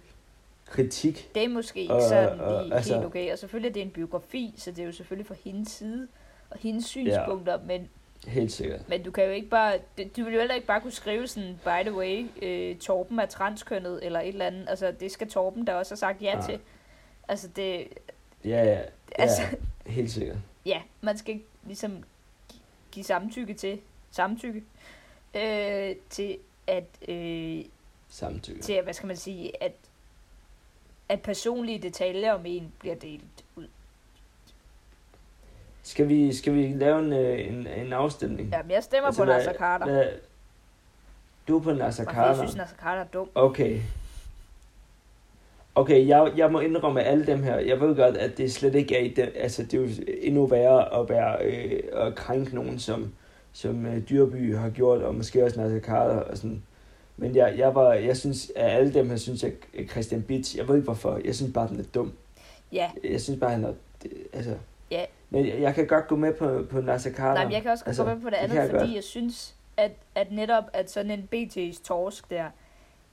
kritik? Det er måske ikke Og- sådan og- lige altså- helt okay. Og selvfølgelig er det en biografi, så det er jo selvfølgelig fra hendes side og hendes synspunkter, ja. men Helt sikkert. Men du kan jo ikke bare, du vil jo heller ikke bare kunne skrive sådan, by the way, øh, Torben er transkønnet, eller et eller andet. Altså, det skal Torben da også have sagt ja Nej. til. Altså, det, Ja, ja. Altså- ja helt sikkert. ja, man skal ligesom gi- give samtykke til, samtykke, øh, til at, øh, Samtykke. til, at, hvad skal man sige, at, at personlige detaljer om en bliver delt ud. Skal vi, skal vi lave en, øh, en, en afstemning? Jamen, jeg stemmer Altså, på Nasser Carter. Hvad, du er på Nasser fordi jeg Carter. synes, Nasser Carter er dum. Okay. Okay, jeg, jeg må indrømme alle dem her. Jeg ved godt, at det slet ikke er i den, altså det er jo endnu værre at være øh, at krænke nogen, som, som øh, Dyrby har gjort, og måske også Nasser Carter og sådan. Men jeg, jeg, var, jeg synes, af alle dem her, synes jeg, at Christian Bitch, jeg ved ikke hvorfor, jeg synes bare, den er dum. Ja, Jeg synes bare, han er, altså... Ja. Men jeg, jeg kan godt gå med på, på Nasser Carter. Nej, men jeg kan også Altså, gå med på det det andet, kan jeg fordi godt. jeg synes, at, at netop at sådan en BT's torsk der,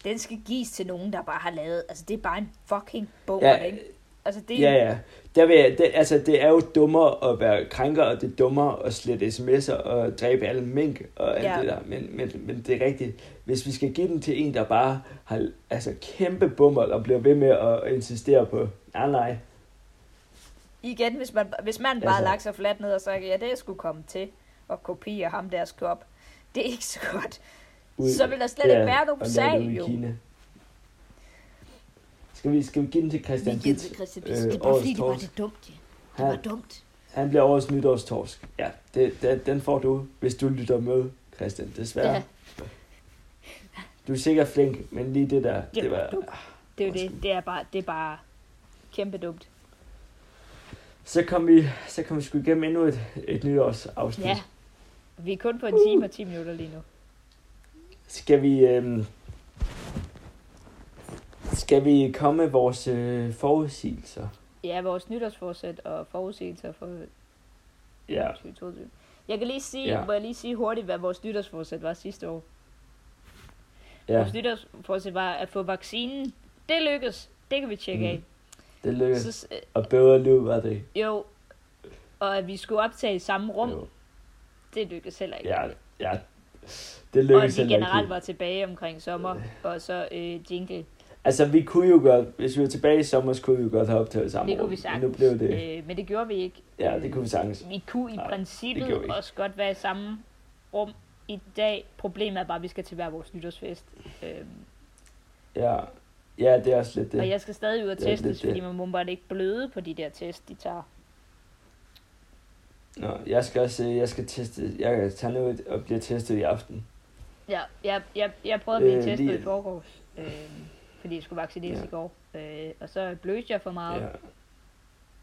den skal gives til nogen, der bare har lavet, altså det er bare en fucking bog, ja, ikke? Altså det, Ja, ja. Der vil jeg, det, altså, det er jo dummere at være krænker, og det er dummere at slette sms'er og dræbe alle mink og alt Ja. det der. Men, men, men det er rigtigt. Hvis vi skal give den til en, der bare har altså, kæmpe bummer og bliver ved med at insistere på, nej, nej. Igen, hvis man, hvis man bare Altså- lagt sig fladt ned og sagt, ja, det skulle komme til at kopiere ham der skop, det er ikke så godt. Ud, Så vil der slet ja, ikke være og nogen sag, ude jo. Kina. Skal vi, skal vi give den til Christian Vi giver Bitz? til Christian øh. Det er bare fordi, det var det dumt. ja. Det var Han, dumt. han bliver årets nytårstorsk. Ja, det, det, den får du, hvis du lytter med, Christian. Desværre. Ja, Du er sikkert flink, men lige det der, Det det var var... dumt. det er jo det. Det er bare, det er bare kæmpe dumt. Så kom vi, så kom vi sgu igennem endnu et, et nytårsafsnit. Ja. Vi er kun på en time og 10 minutter lige nu. Skal vi, øhm, skal vi komme med vores øh, forudsigelser? Ja, vores nytårsforsæt og forudsigelser for Ja. 2022. Jeg kan lige sige, Ja. må jeg lige sige hurtigt, hvad vores nytårsforsæt var sidste år. Ja. Ja, Vores nytårsforsæt var at få vaccinen. Det lykkedes. Det kan vi tjekke Mm. af. Det lykkedes. Så, øh, Og bedre liv var det. jo, og at vi skulle optage i samme rum, Jo. det lykkedes heller ikke. Ja, ja. Det og at lykkedes vi heller generelt ikke. var tilbage omkring sommer, og så øh, jingle. Altså, vi kunne jo godt, hvis vi var tilbage i sommer, så kunne vi jo godt have optaget sammen. Det kunne vi Men sagtens. nu blev det, Øh, men det gjorde vi ikke. ja, det kunne vi sagtens. Vi kunne i Nej, princippet vi ikke. også godt være i samme rum i dag. Problemet er bare, at vi skal til hver vores nytårsfest. Øhm, Ja, ja det er også lidt det. og jeg skal stadig ud og testes, det. fordi man må bare ikke bløde på de der test, de tager. Nå, jeg skal også, øh, jeg skal teste, jeg tager nu ud og bliver testet i aften. Ja, jeg, jeg, jeg prøvede at blive Øh, testet lige- i forgårs, øh, fordi jeg skulle vaccineres Ja. i går. Øh, og så blødte jeg for meget Ja.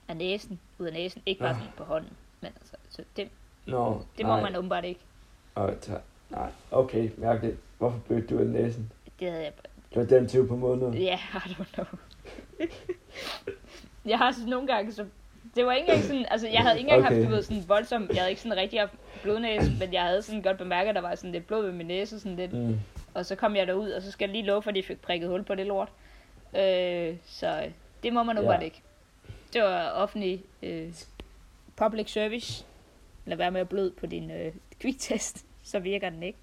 af næsen, ud af næsen. Ikke bare Ah. sådan på hånden, men altså, så det, Nå, det må nej. man åbenbart ikke. Og nej, okay, mærkeligt. Hvorfor blødte du af næsen? Det havde jeg Det var den 20 på måneden. Ja, I don't know. <laughs> jeg har sådan nogle gange, så... Det var ikke engang sådan, altså jeg havde ikke engang Okay. haft, du ved, sådan voldsom, jeg havde ikke sådan rigtig haft blodnæse, men jeg havde sådan godt bemærket, at der var sådan lidt blod ved min næse, sådan lidt. Mm. Og så kom jeg derud, og så skal jeg lige love for, at de fik prikket hul på det lort. Øh, så det må man nu Ja. ikke. Det var offentlig øh, public service. Lad være med at bløde på din øh, kviktest, så virker den ikke.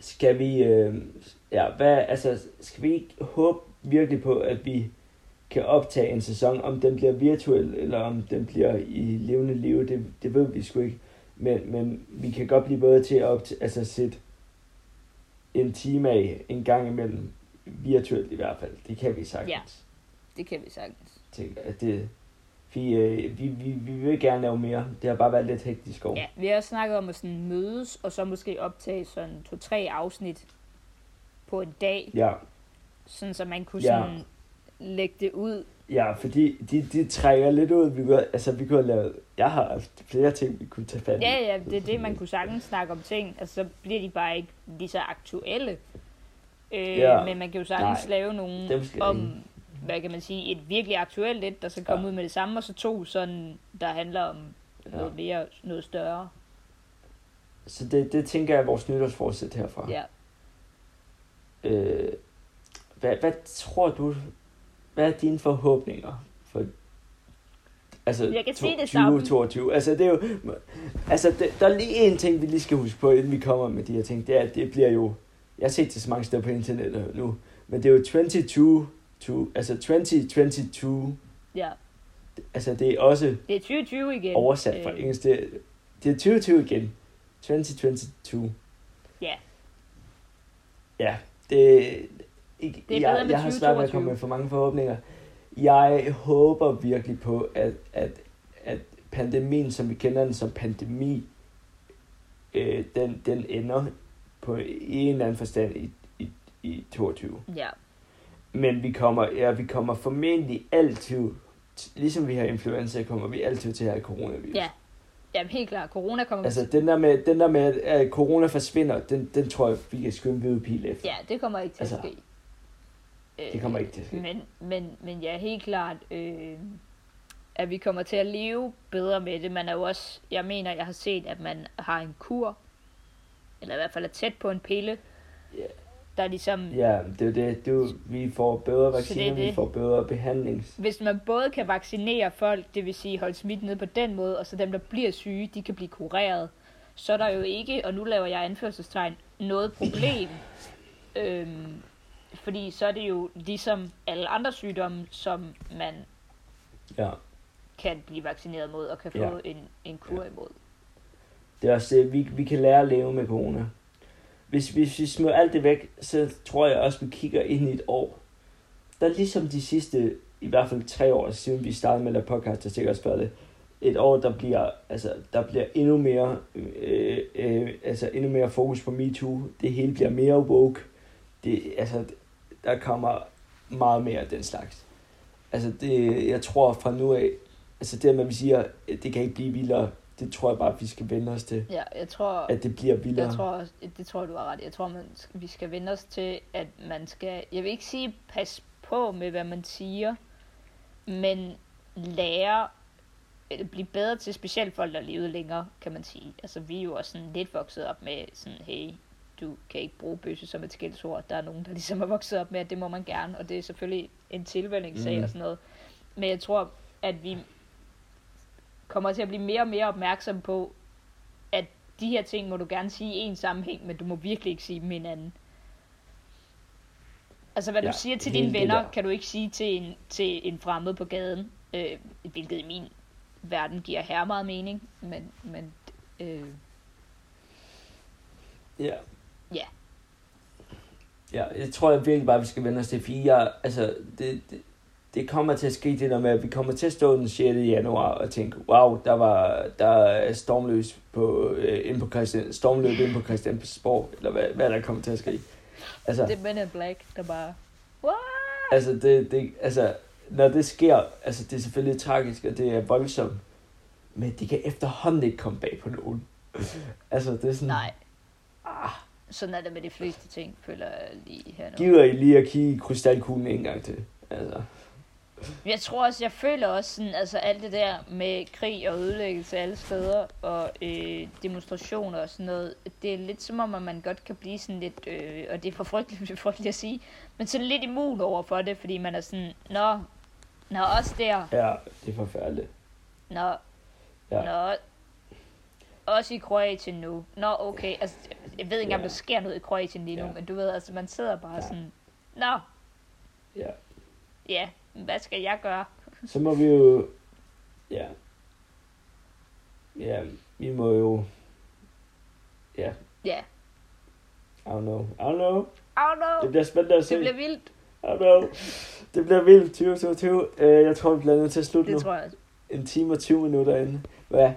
Skal vi, øh, ja, hvad, altså, skal vi ikke håbe virkelig på, at vi kan optage en sæson, om den bliver virtuel, eller om den bliver i levende liv, det, det ved vi sgu ikke. Men, men vi kan godt blive bedre til at optage, altså sætte en time af en gang imellem, virtuelt i hvert fald. Det kan vi sagtens. Ja. Det kan vi sagtens. Tænker, at det, vi, øh, vi, vi, vi vil gerne lave mere. Det har bare været lidt hektisk år. Ja, vi har snakket om at sådan mødes, og så måske optage sådan to-tre afsnit på en dag, ja. sådan så man kunne Ja. sådan lægge det ud. Ja, fordi de, de trækker lidt ud. Vi kunne, altså, vi kunne have lavet... Jeg har haft flere ting, vi kunne tage fat i. Ja, ja, det er det, man kunne sagtens snakke om ting, altså så bliver de bare ikke lige så aktuelle. Øh, Ja. Men man kan jo sagtens Nej, lave nogle skal om. Hvad kan man sige, et virkelig aktuelt et, der skal komme Ja. ud med det samme, og så to sådan, der handler om Ja. noget mere, noget større. Så det, det tænker jeg er vores nytårsforsæt herfra. Ja. Øh, hvad, hvad tror du... Hvad er dine forhåbninger for Altså, Jeg kan sige det 20, samme. 22. Altså, det er jo... Altså, det, der er lige en ting, vi lige skal huske på, inden vi kommer med de her ting. Det er, at det bliver jo... Jeg har set det så mange steder på internettet nu. Men det er jo 22... To, altså 2022. Ja, Altså, det er også det er 2020 igen. oversat fra Øh, engelsk. Det, det er 2020 igen. 2022. Ja. Ja, det... Ikke, Det er jeg, jeg har svært ved at 2022. komme med for mange forhåbninger. Jeg håber virkelig på, at, at, at pandemien, som vi kender den som pandemi, øh, den, den ender på en eller anden forstand i, i, i 22. Ja, Men vi kommer, ja, vi kommer formentlig altid, ligesom vi har influenza, kommer vi altid til at have coronavirus. ja. Jamen helt klart, corona kommer Altså, den der med, den der med at corona forsvinder, den, den tror jeg, vi kan skyde en hvide pil efter. Ja, det kommer ikke til Altså, at ske. det kommer ikke til at ske. Men, men, men ja, helt klart, øh, at vi kommer til at leve bedre med det. Man er jo også, jeg mener, jeg har set, at man har en kur, eller i hvert fald er tæt på en pille, Ja. Der ligesom, Ja, det er jo det. Du, vi får bedre vacciner, er vi får bedre behandlings... hvis man både kan vaccinere folk, det vil sige holde smidt ned på den måde, og så dem, der bliver syge, de kan blive kureret, så er der jo ikke, og nu laver jeg anførselstegn, noget problem. øhm, fordi så er det jo ligesom alle andre sygdomme, som man Ja, kan blive vaccineret mod og kan få Ja. en, en kur imod. det er også det, vi, vi kan lære at leve med corona. Hvis, hvis vi smider alt det væk, så tror jeg også, vi kigger ind i et år. Der er ligesom de sidste, i hvert fald tre år siden vi startede med at lave podcast, jeg sikkert spørger det, et år, der bliver, altså, der bliver endnu mere, øh, øh, altså endnu mere fokus på MeToo. Det hele bliver mere woke. Det, altså, der kommer meget mere af den slags. Altså, det, jeg tror fra nu af, altså det, at man siger, at det kan ikke blive vildere, det tror jeg bare, vi skal vende os til. Ja, jeg tror, At det bliver vildere. jeg tror det tror du har ret. Jeg tror, man, vi skal vende os til, at man skal, jeg vil ikke sige pas på med, hvad man siger, men lære, eller blive bedre til, specielt folk, der levede længere, kan man sige. Altså, vi er jo også sådan lidt vokset op med sådan, hey, du kan ikke bruge bøsse som et skældsord. Der er nogen, der ligesom er vokset op med, at det må man gerne, og det er selvfølgelig en tilvældingssag Mhm. og sådan noget. Men jeg tror, at vi kommer til at blive mere og mere opmærksom på, at de her ting må du gerne sige i en sammenhæng, men du må virkelig ikke sige dem i en anden. Altså, hvad Ja, du siger til dine venner, kan du ikke sige til en, til en fremmed på gaden, øh, hvilket i min verden giver her meget mening, men, men øh, Ja. Ja. Ja, jeg tror jeg virkelig bare, vi skal vende os til, fordi jeg, altså, det, det, det kommer til at ske det der med, at vi kommer til at stå den 6. januar og tænke, wow, der var der er stormløs på, øh, ind på Christian, stormløb ind på Christiansborg, eller hvad, hvad der kommer til at ske. Altså, det er Men in Black, der bare, what? altså, det, det, altså, når det sker, altså, det er selvfølgelig tragisk, og det er voldsomt, men det kan efterhånden ikke komme bag på nogen. <laughs> altså, det er sådan, Nej, ah, sådan er det med de fleste ting, føler jeg lige her nu. gider I lige at kigge i krystalkuglen en gang til? Altså, Jeg tror også, jeg føler også sådan, altså alt det der med krig og ødelæggelse alle steder, og øh, demonstrationer og sådan noget, det er lidt som om, at man godt kan blive sådan lidt, øh, og det er for frygteligt, <laughs> er frygteligt at sige, men sådan lidt immun over for det, fordi man er sådan, nå, nå også der, ja, det er forfærdeligt. nå, Ja. ja. nå, også i Kroatien nu, nå okay, altså jeg ved ikke engang, om Ja. der sker noget i Kroatien lige nu, Ja. men du ved, altså man sidder bare Ja. sådan, nå, Ja. ja, hvad skal jeg gøre? Så må vi jo... Ja. Ja, vi må jo... Ja, Ja, I don't know. I don't know. oh no, Det bliver spændende at se. det bliver vildt, I don't know. Det bliver vildt 2022. Uh, jeg tror, vi bliver nødt til at slutte det nu. tror jeg En time og 20 minutter inde. Hvad?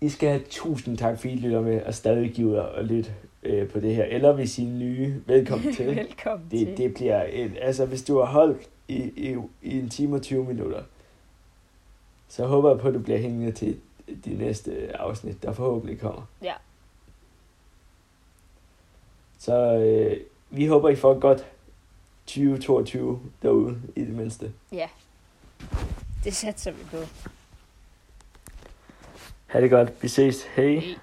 I skal have tusind tak, fordi I lytter med og stadig giver og lytte øh, på det her. Eller hvis I er nye, velkommen til. <laughs> Velkommen Det, til. det bliver en, altså hvis du har holdt i, i, i en time og 20 minutter, så håber jeg på, at du bliver hængende til de næste afsnit, der forhåbentlig kommer. Ja. Så øh, vi håber, I får et godt 2022 derude, i det mindste. Ja. Det satser vi på. Ha' det godt. Vi ses. Hej. Hej.